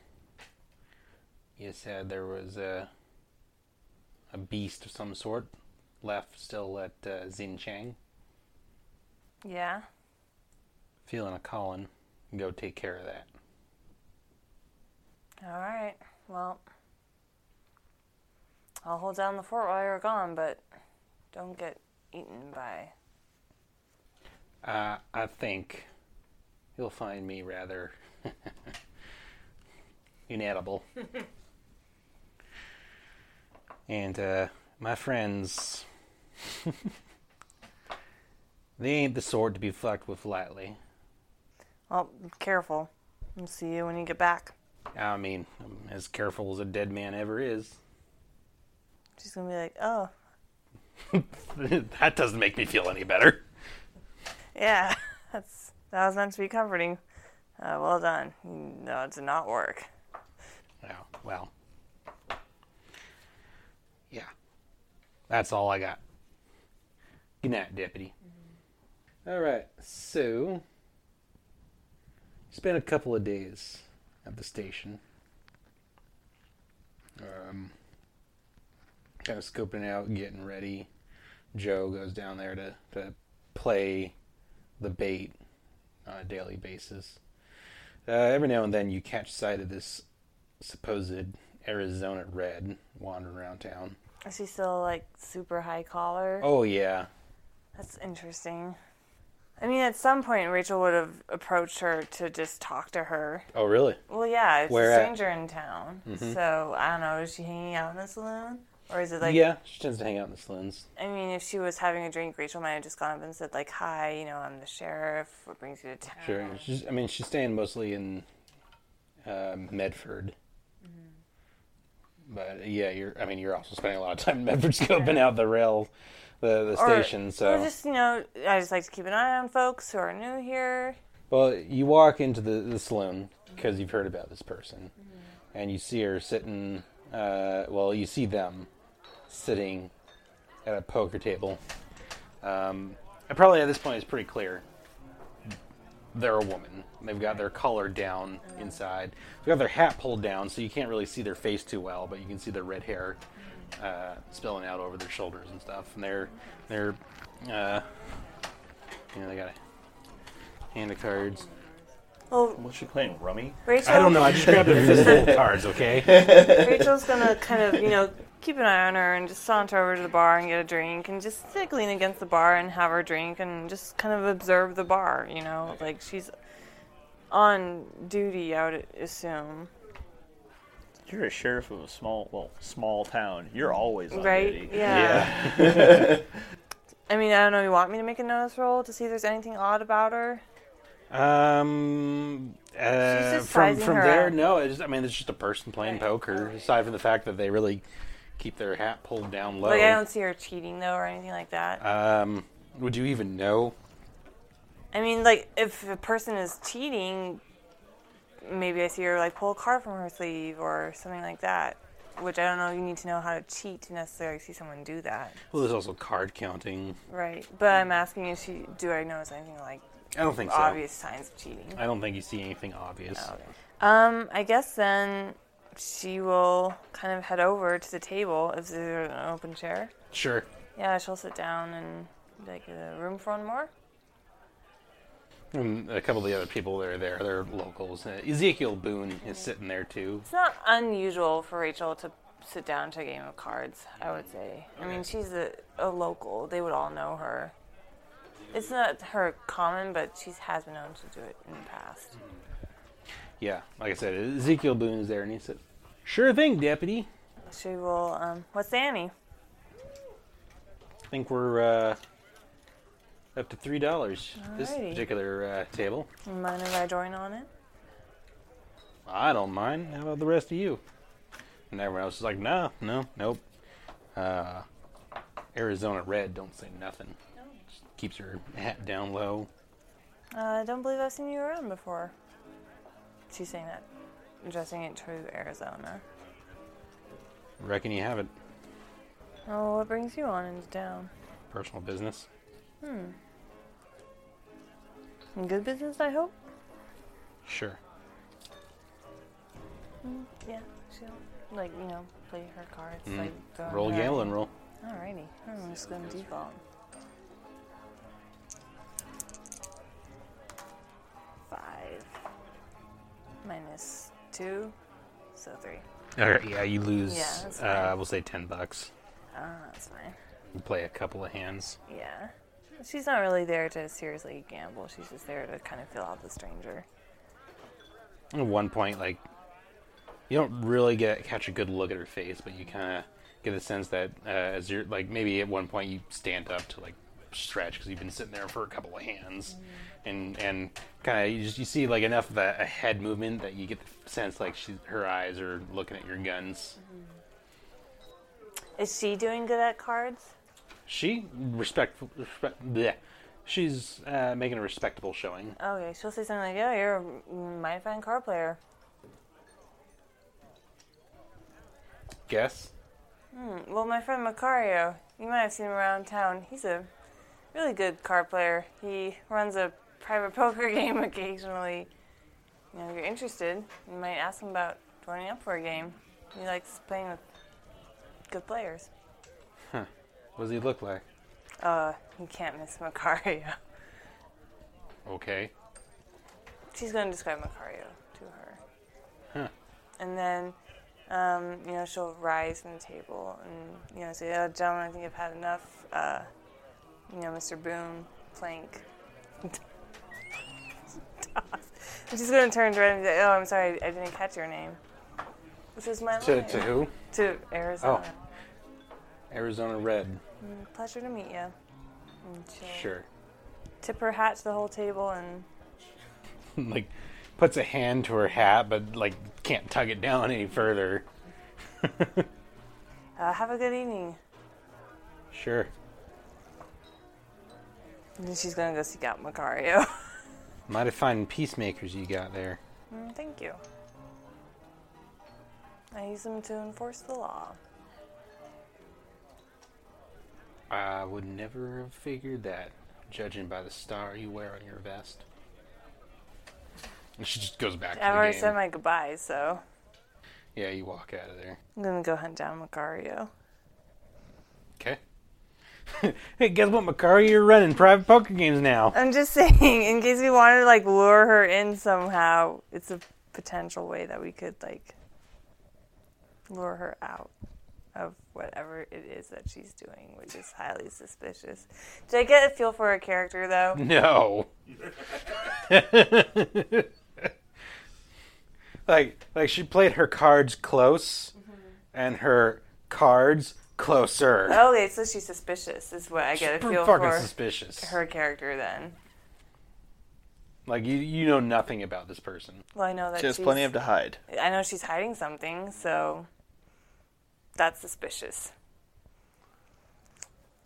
You said there was a a beast of some sort left still at uh, Xinjiang. Yeah? Feeling a calling. Go take care of that. All right. Well, I'll hold down the fort while you're gone, but don't get eaten by. Uh, I think you'll find me rather <laughs> inedible. <laughs> And uh, my friends, <laughs> they ain't the sort to be fucked with lightly. Well, careful. I'll see you when you get back. I mean, I'm as careful as a dead man ever is. She's gonna be like, oh, <laughs> that doesn't make me feel any better. yeah, <laughs> that's that was meant to be comforting. Uh, well done. No, it did not work. Yeah, well. Yeah. That's all I got. Good night, Deputy. All right, so. Spent a couple of days at the station. Um, kind of scoping out, getting ready. Joe goes down there to, to play the bait on a daily basis. Uh, every now and then you catch sight of this supposed Arizona red wandering around town. Is she still like super high collar? Oh yeah, That's interesting. I mean, at some point, Rachel would have approached her to just talk to her. oh really? Well, yeah, it's Where a at? stranger in town. So, I don't know, is she hanging out in the saloon? Or is it like, yeah, she tends to hang out in the saloons. I mean, if she was having a drink, Rachel might have just gone up and said, like, hi, you know, I'm the sheriff. What brings you to town? Sure. She's, I mean, she's staying mostly in uh, Medford. But yeah, you're. I mean, you're also spending a lot of time in Medford, scoping out the rail, the the Or- station. So, Or just, you know, I just like to keep an eye on folks who are new here. well, you walk into the the saloon because you've heard about this person, and you see her sitting. Uh, well, you see them sitting at a poker table. Um, and probably at this point, it's pretty clear they're a woman. They've got their collar down inside. They've got their hat pulled down, so you can't really see their face too well, but you can see their red hair uh, spilling out over their shoulders and stuff. And they're they're uh, you know they got a hand of cards. Oh. Well, Was she playing rummy? Rachel, I don't know. I just grabbed a fistful of cards. Okay. <laughs> Rachel's gonna kind of, you know, keep an eye on her and just saunter over to the bar and get a drink and just like lean against the bar and have her drink and just kind of observe the bar, you know, like she's on duty, I would assume, You're a sheriff of a small, well, small town. You're always on right? duty. Yeah. <laughs> I mean, I don't know. You want me to make a notice roll to see if there's anything odd about her? Um. Uh, from from her there, up. no. Just, I mean, it's just a person playing poker. Aside from the fact that they really keep their hat pulled down low. Like, I don't see her cheating though or anything like that. Um, would you even know? I mean, like, if a person is cheating, maybe I see her like pull a card from her sleeve or something like that. Which I don't know. You need to know how to cheat to necessarily see someone do that, Well, there's also card counting. right? But I'm asking if she do I notice anything like I don't think so. obvious signs of cheating? I don't think you see anything obvious. Okay. Um, I guess then she will kind of head over to the table if there's an open chair. Sure. Yeah, she'll sit down and be like, "Uh, room for one more. And a couple of the other people that are there, they're locals. Uh, Ezekiel Boone is sitting there too. It's not unusual for Rachel to sit down to a game of cards, I would say. I mean, she's a, a local. They would all know her. It's not her common, but she has been known to do it in the past. Yeah, like I said, Ezekiel Boone is there, and he said, "Sure thing, deputy. She will, um, what's Annie? I think we're uh, up to three dollars this Alrighty. particular uh, table. Mind if I join on it? I don't mind. How about the rest of you?" And everyone else is like, "No, no, nope." Uh, Arizona Red don't say nothing. Keeps her hat down low. Uh, I don't believe I've seen you around before. She's saying that, addressing it to Arizona. Reckon you haven't. Oh, what brings you on into town? Personal business. Hmm. good business, I hope? Sure. Yeah, she'll, like, you know, play her cards. Mm. Like, Roll her- gambling roll. Alrighty, I'm just gonna default. Two, so three. Alright, yeah, you lose. Yeah, that's uh, fine. we'll say ten bucks. Ah, that's fine. You play a couple of hands. Yeah. She's not really there to seriously gamble. She's just there to kind of fill out the stranger. At one point, like you don't really get catch a good look at her face, but you kind of get the sense that uh, as you're like maybe at one point you stand up to like stretch because you've been sitting there for a couple of hands, and and kind of you just you see like enough of a, a head movement that you get the sense like she her eyes are looking at your guns. Is she doing good at cards? She respectful, respect, bleh. she's uh, making a respectable showing. Okay, she'll say something like, "Yeah, you're a mighty fine card player." Guess. Hmm, Well, my friend Macario, you might have seen him around town. He's a really good card player. He runs a private <laughs> poker game occasionally. You know, if you're interested, you might ask him about joining up for a game. He likes playing with good players. Huh. What does he look like? Uh, you can't miss Macario. <laughs> Okay. She's going to describe Macario to her. Huh. And then, um, you know, she'll rise from the table and, you know, say, oh, gentlemen, I think I've had enough. Uh, you know, Mr. Boone, Plank. And <laughs> she's going to turn to Red and say, oh, I'm sorry, I didn't catch your name. Which is my To, to who? To Arizona. Arizona Red. Mm, Pleasure to meet you. And she'll Sure. tip her hat to the whole table and <laughs> like puts a hand to her hat, but like can't tug it down any further. <laughs> uh, have a good evening. Sure. And then she's to go seek out Macario. <laughs> Mighty fine peacemakers you got there. Mm, thank you. I use them to enforce the law. I would never have figured that, judging by the star you wear on your vest. And she just goes back to I've already game. said my goodbyes, so Yeah, you walk out of there. I'm gonna go hunt down Macario. Okay. <laughs> hey, guess what, Macari? You're running private poker games now. I'm just <laughs> saying, in case we wanted to like lure her in somehow, it's a potential way that we could like lure her out of whatever it is that she's doing, which is highly suspicious. Did I get a feel for her character though? <laughs> No. like, like she played her cards close, mm-hmm. and her cards closer. Okay, so she's suspicious, is what I get a feel fucking for suspicious. her character then. Like you, you know nothing about this person. Well, I know that She has she's, plenty of to hide. I know she's hiding something, so that's suspicious.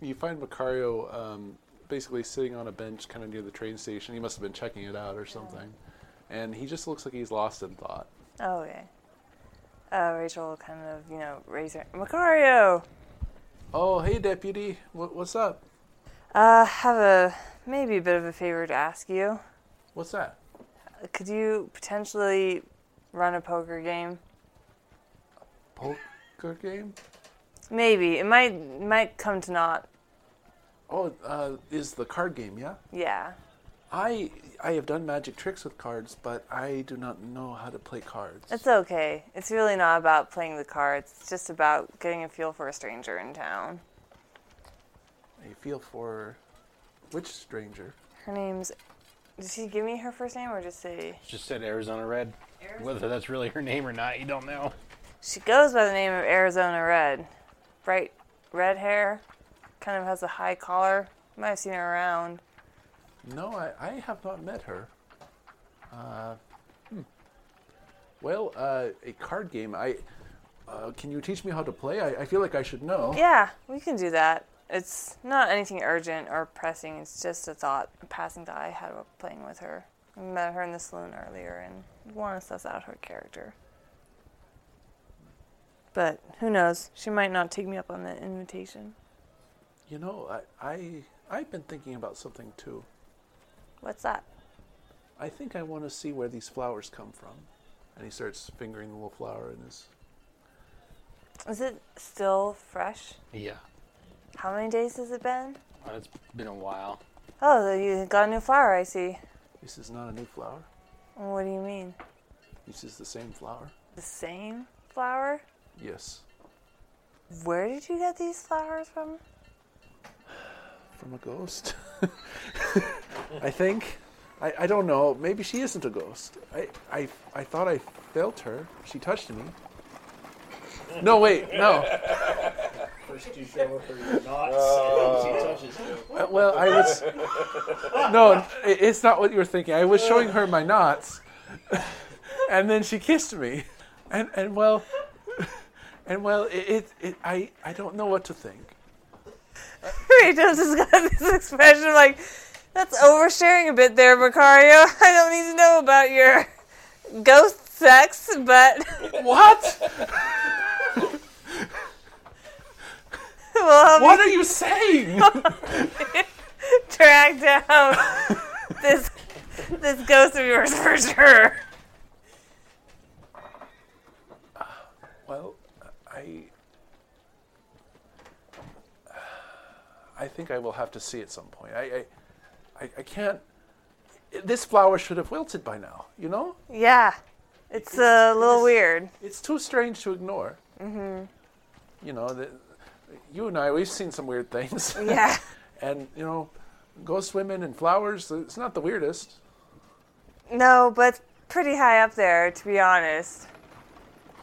You find Macario um, basically sitting on a bench kind of near the train station. He must have been checking it out or something. And he just looks like he's lost in thought. Oh, okay. Uh, Rachel kind of, you know, raise her. Macario! Oh, hey, deputy. What, what's up? Uh, have a maybe a bit of a favor to ask you. What's that? Could you potentially run a poker game? Poker game? Maybe it might might come to naught. Oh, uh, is the card game, yeah? Yeah. I I have done magic tricks with cards, but I do not know how to play cards. It's okay. It's really not about playing the cards. It's just about getting a feel for a stranger in town. A feel for which stranger? Her name's. Did she give me her first name or just say? Just said Arizona Red. Whether that's really her name or not, you don't know. She goes by the name of Arizona Red. Bright red hair, kind of has a high collar. Might have seen her around. No, I, I have not met her. Uh, hmm. Well, uh, a card game. I uh, can you teach me how to play? I, I feel like I should know. Yeah, we can do that. It's not anything urgent or pressing. It's just a thought, a passing thought I had about playing with her. I met her in the saloon earlier and want to suss out her character. But who knows? She might not take me up on the invitation. You know, I, I I've been thinking about something too. What's that? I think I want to see where these flowers come from. And he starts fingering the little flower in his. Is it still fresh? Yeah, How many days has it been? well, it's been a while. Oh, you got a new flower, I see. This is not a new flower. What do you mean? This is the same flower. The same flower? Yes, Where did you get these flowers from? from a ghost. <laughs> I think. I, I don't know. Maybe she isn't a ghost. I, I I thought I felt her. She touched me. No, wait, no. First you show her your knots, uh, and she touches you. Well, well, I was. No, it's not what you were thinking. I was showing her my knots, and then she kissed me, and and well, and well, it, it, it I I don't know what to think. <laughs> Rachel's just got this expression like, that's oversharing a bit there, Macario. <laughs> I don't need to know about your ghost sex, but <laughs> What? we'll What are you saying? <laughs> track down this this ghost of yours for sure. Well, I. I think I will have to see at some point. I, I, I, I can't. This flower should have wilted by now. You know, Yeah, it's a little weird. it's too strange to ignore. Mm-hmm. You know, the, you and I, we've seen some weird things. <laughs> Yeah. <laughs> and you know, ghost women and flowers. It's not the weirdest. No, but pretty high up there, to be honest.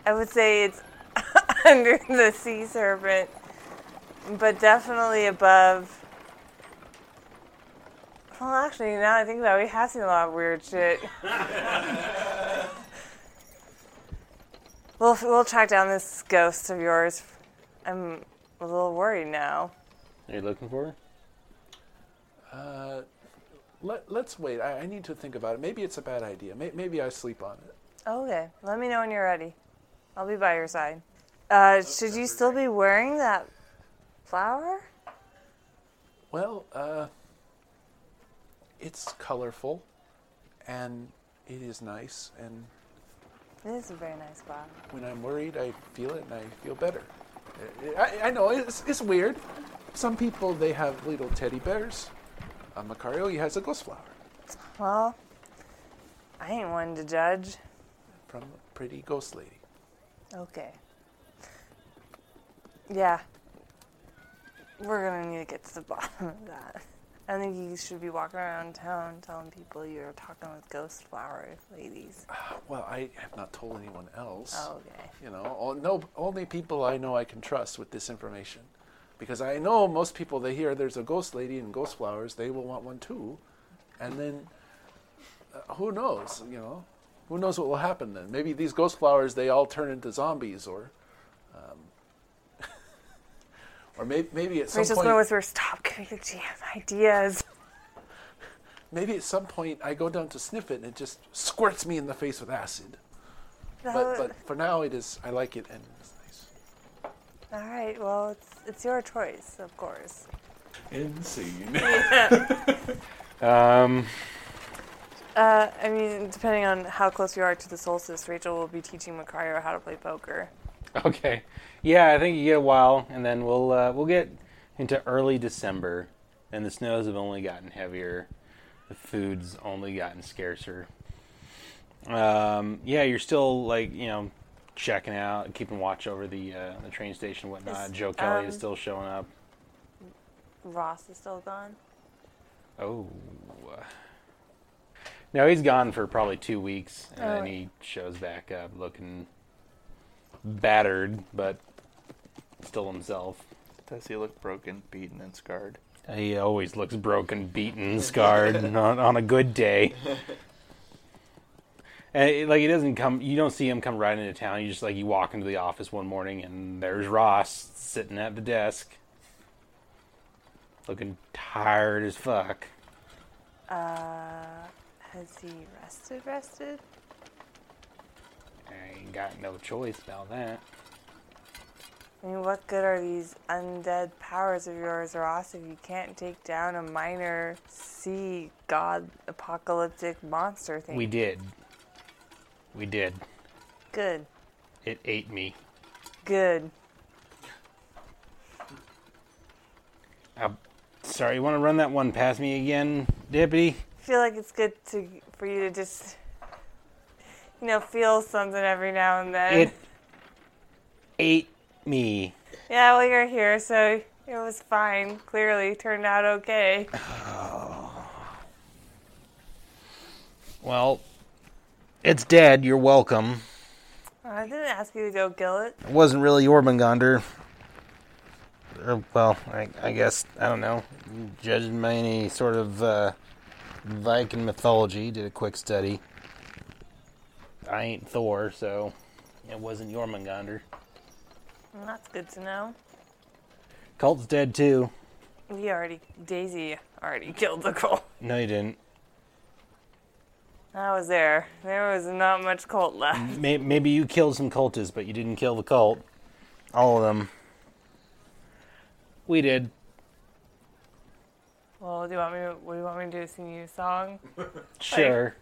I would say it's <laughs> under the sea serpent, but definitely above. Well, actually, now I think about it, we have seen a lot of weird shit. we'll we'll track down this ghost of yours. I'm a little worried now. Are you looking for her? Uh, let, let's wait. I, I need to think about it. Maybe it's a bad idea. May, maybe I sleep on it. Okay, let me know when you're ready. I'll be by your side. Uh, should you still be wearing that flower? Well, uh, it's colorful, and it is nice. And It is a very nice flower. when I'm worried, I feel it, and I feel better. I, I know it's, it's weird. Some people they have little teddy bears. Uh, Macario, he has a ghost flower Well, I ain't one to judge. from a pretty ghost lady. Okay. Yeah. We're gonna need to get to the <laughs> bottom of that. I think you should be walking around town telling people you're talking with ghost flower ladies. <sighs> Well, I have not told anyone else. Oh, okay. You know, o- no, only people I know I can trust with this information. Because I know most people, they hear there's a ghost lady and ghost flowers, they will want one too. And then, uh, who knows, you know? Who knows what will happen then? Maybe these ghost flowers, they all turn into zombies or. Or maybe, maybe at some Rachel's point. gonna whisper, "Stop giving the GM ideas." Maybe at some point I go down to sniff it and it just squirts me in the face with acid. But, but for now it is, I like it and it's nice. All right. Well, it's it's your choice, of course. Insane. <laughs> <laughs> Um, Uh, I mean, depending on how close you are to the solstice, Rachel will be teaching Macario how to play poker. okay. Yeah, I think you get a while, and then we'll uh, we'll get into early December, and the snows have only gotten heavier. The food's only gotten scarcer. Um, yeah, you're still like you know checking out, keeping watch over the uh, the train station, and whatnot. Is, Joe Kelly is um, still showing up. Ross is still gone. Oh. No, he's gone for probably two weeks, and Oh. then he shows back up looking battered, but still himself. Does he look broken, beaten, and scarred? He always looks broken, beaten, scarred <laughs> on, on a good day. <laughs> And it- like he doesn't come, you don't see him come right into town. You just like you walk into the office one morning and there's Ross sitting at the desk, looking tired as fuck. Uh, has he rested? Rested? I ain't got no choice about that. I mean, what good are these undead powers of yours, Ross, if you can't take down a minor sea god apocalyptic monster thing? We did. We did. Good. It ate me. Good. Uh, sorry, you want to run that one past me again, Deputy? I feel like it's good to for you to just, you know, feel something every now and then. It ate me. Yeah, well, you're here, so it was fine. Clearly, turned out okay. <sighs> Well, it's dead. You're welcome. I didn't ask you to go kill it. It wasn't really Jormungandr. or, well, I, I guess I don't know. Judging by any sort of uh, Viking mythology, did a quick study. I ain't Thor, so it wasn't Jormungandr. Well, that's good to know. Cult's dead too. We already, Daisy already <laughs> killed the cult. No, you didn't. I was there. There was not much cult left. May- Maybe you killed some cultists, but you didn't kill the cult. All of them. We did. Well, do you want me? To, what do you want me to do? Sing you a song? <laughs> Sure.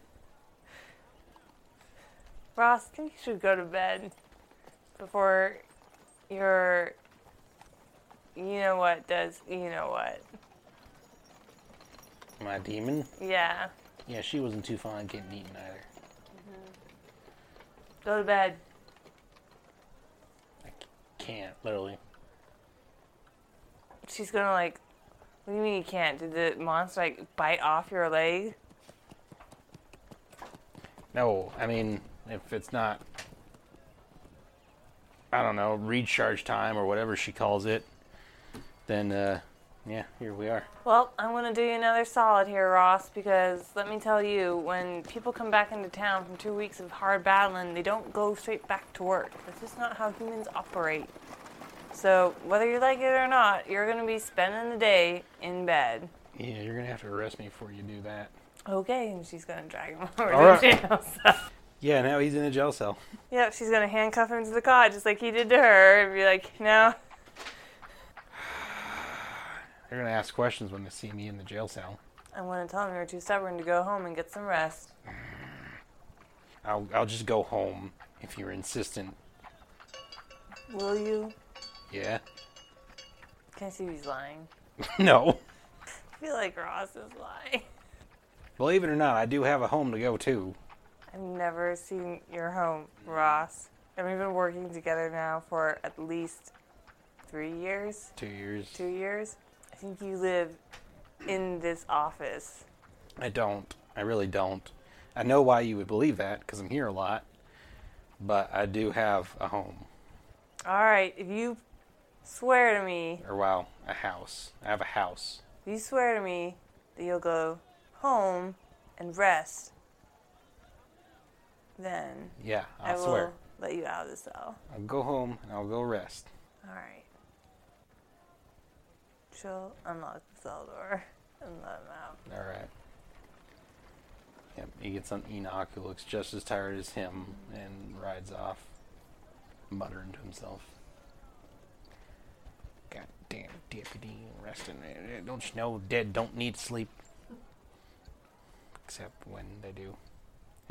Ross, I think you should go to bed before your. You know what does? You know what? My demon? Yeah. Yeah, she wasn't too fond of getting eaten either. Mm-hmm. Go to bed. I can't, literally. She's gonna like. What do you mean you can't? Did the monster like bite off your leg? No, I mean, if it's not, I don't know, recharge time or whatever she calls it, then, uh, yeah, here we are. Well, I'm gonna do you another solid here, Ross, because let me tell you, when people come back into town from two weeks of hard battling, they don't go straight back to work. That's just not how humans operate. So, whether you like it or not, you're gonna be spending the day in bed. Yeah, you're gonna have to arrest me before you do that. Okay, and she's gonna drag him <laughs> over All to right. jail. So. Yeah, now he's in a jail cell. Yep, she's gonna handcuff him to the cot just like he did to her, and be like, "No, <sighs> They're gonna ask questions when they see me in the jail cell. I'm gonna tell them you're too stubborn to go home and get some rest." <sighs> I'll, I'll just go home if you're insistent. Will you? Yeah? Can I see if he's lying? <laughs> no. I feel like Ross is lying. Believe it or not, I do have a home to go to. I've never seen your home, Ross. And we've been working together now for at least three years, Two years. two years. I think you live in this office. I don't. I really don't. I know why you would believe that because I'm here a lot, but I do have a home, All right, if you swear to me, or wow, a house. I have a house. if you swear to me that you'll go home and rest, then Yeah, I I'll will swear. let you out of the cell. I'll go home and I'll go rest. All right. She'll unlock the cell door and let him out. All right. Yep, he gets on Enoch, who looks just as tired as him, and rides off, muttering to himself. Goddamn deputy resting. Don't you know dead don't need sleep? Except when they do.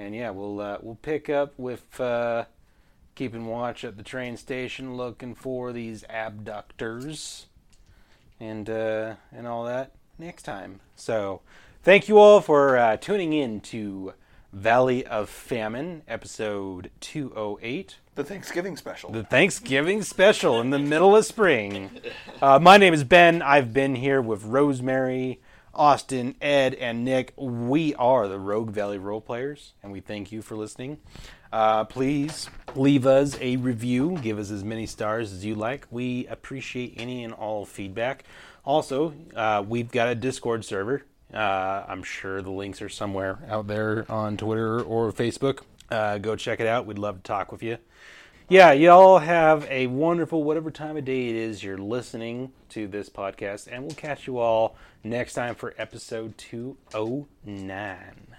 And yeah, we'll uh, we'll pick up with uh, keeping watch at the train station, looking for these abductors, and uh, and all that next time. So. Thank you all for uh, tuning in to Valley of Famine, episode 208, The Thanksgiving special. the Thanksgiving special in the middle of spring. Uh, my name is Ben. I've been here with Rosemary, Austin, Ed, and Nick. We are the Rogue Valley Role Players, and we thank you for listening. Uh, please leave us a review. Give us as many stars as you like. We appreciate any and all feedback. Also, uh, we've got a Discord server. Uh, I'm sure the links are somewhere out there on Twitter or Facebook. Uh, go check it out. We'd love to talk with you. Yeah, y'all have a wonderful whatever time of day it is you're listening to this podcast, and we'll catch you all next time for episode 209.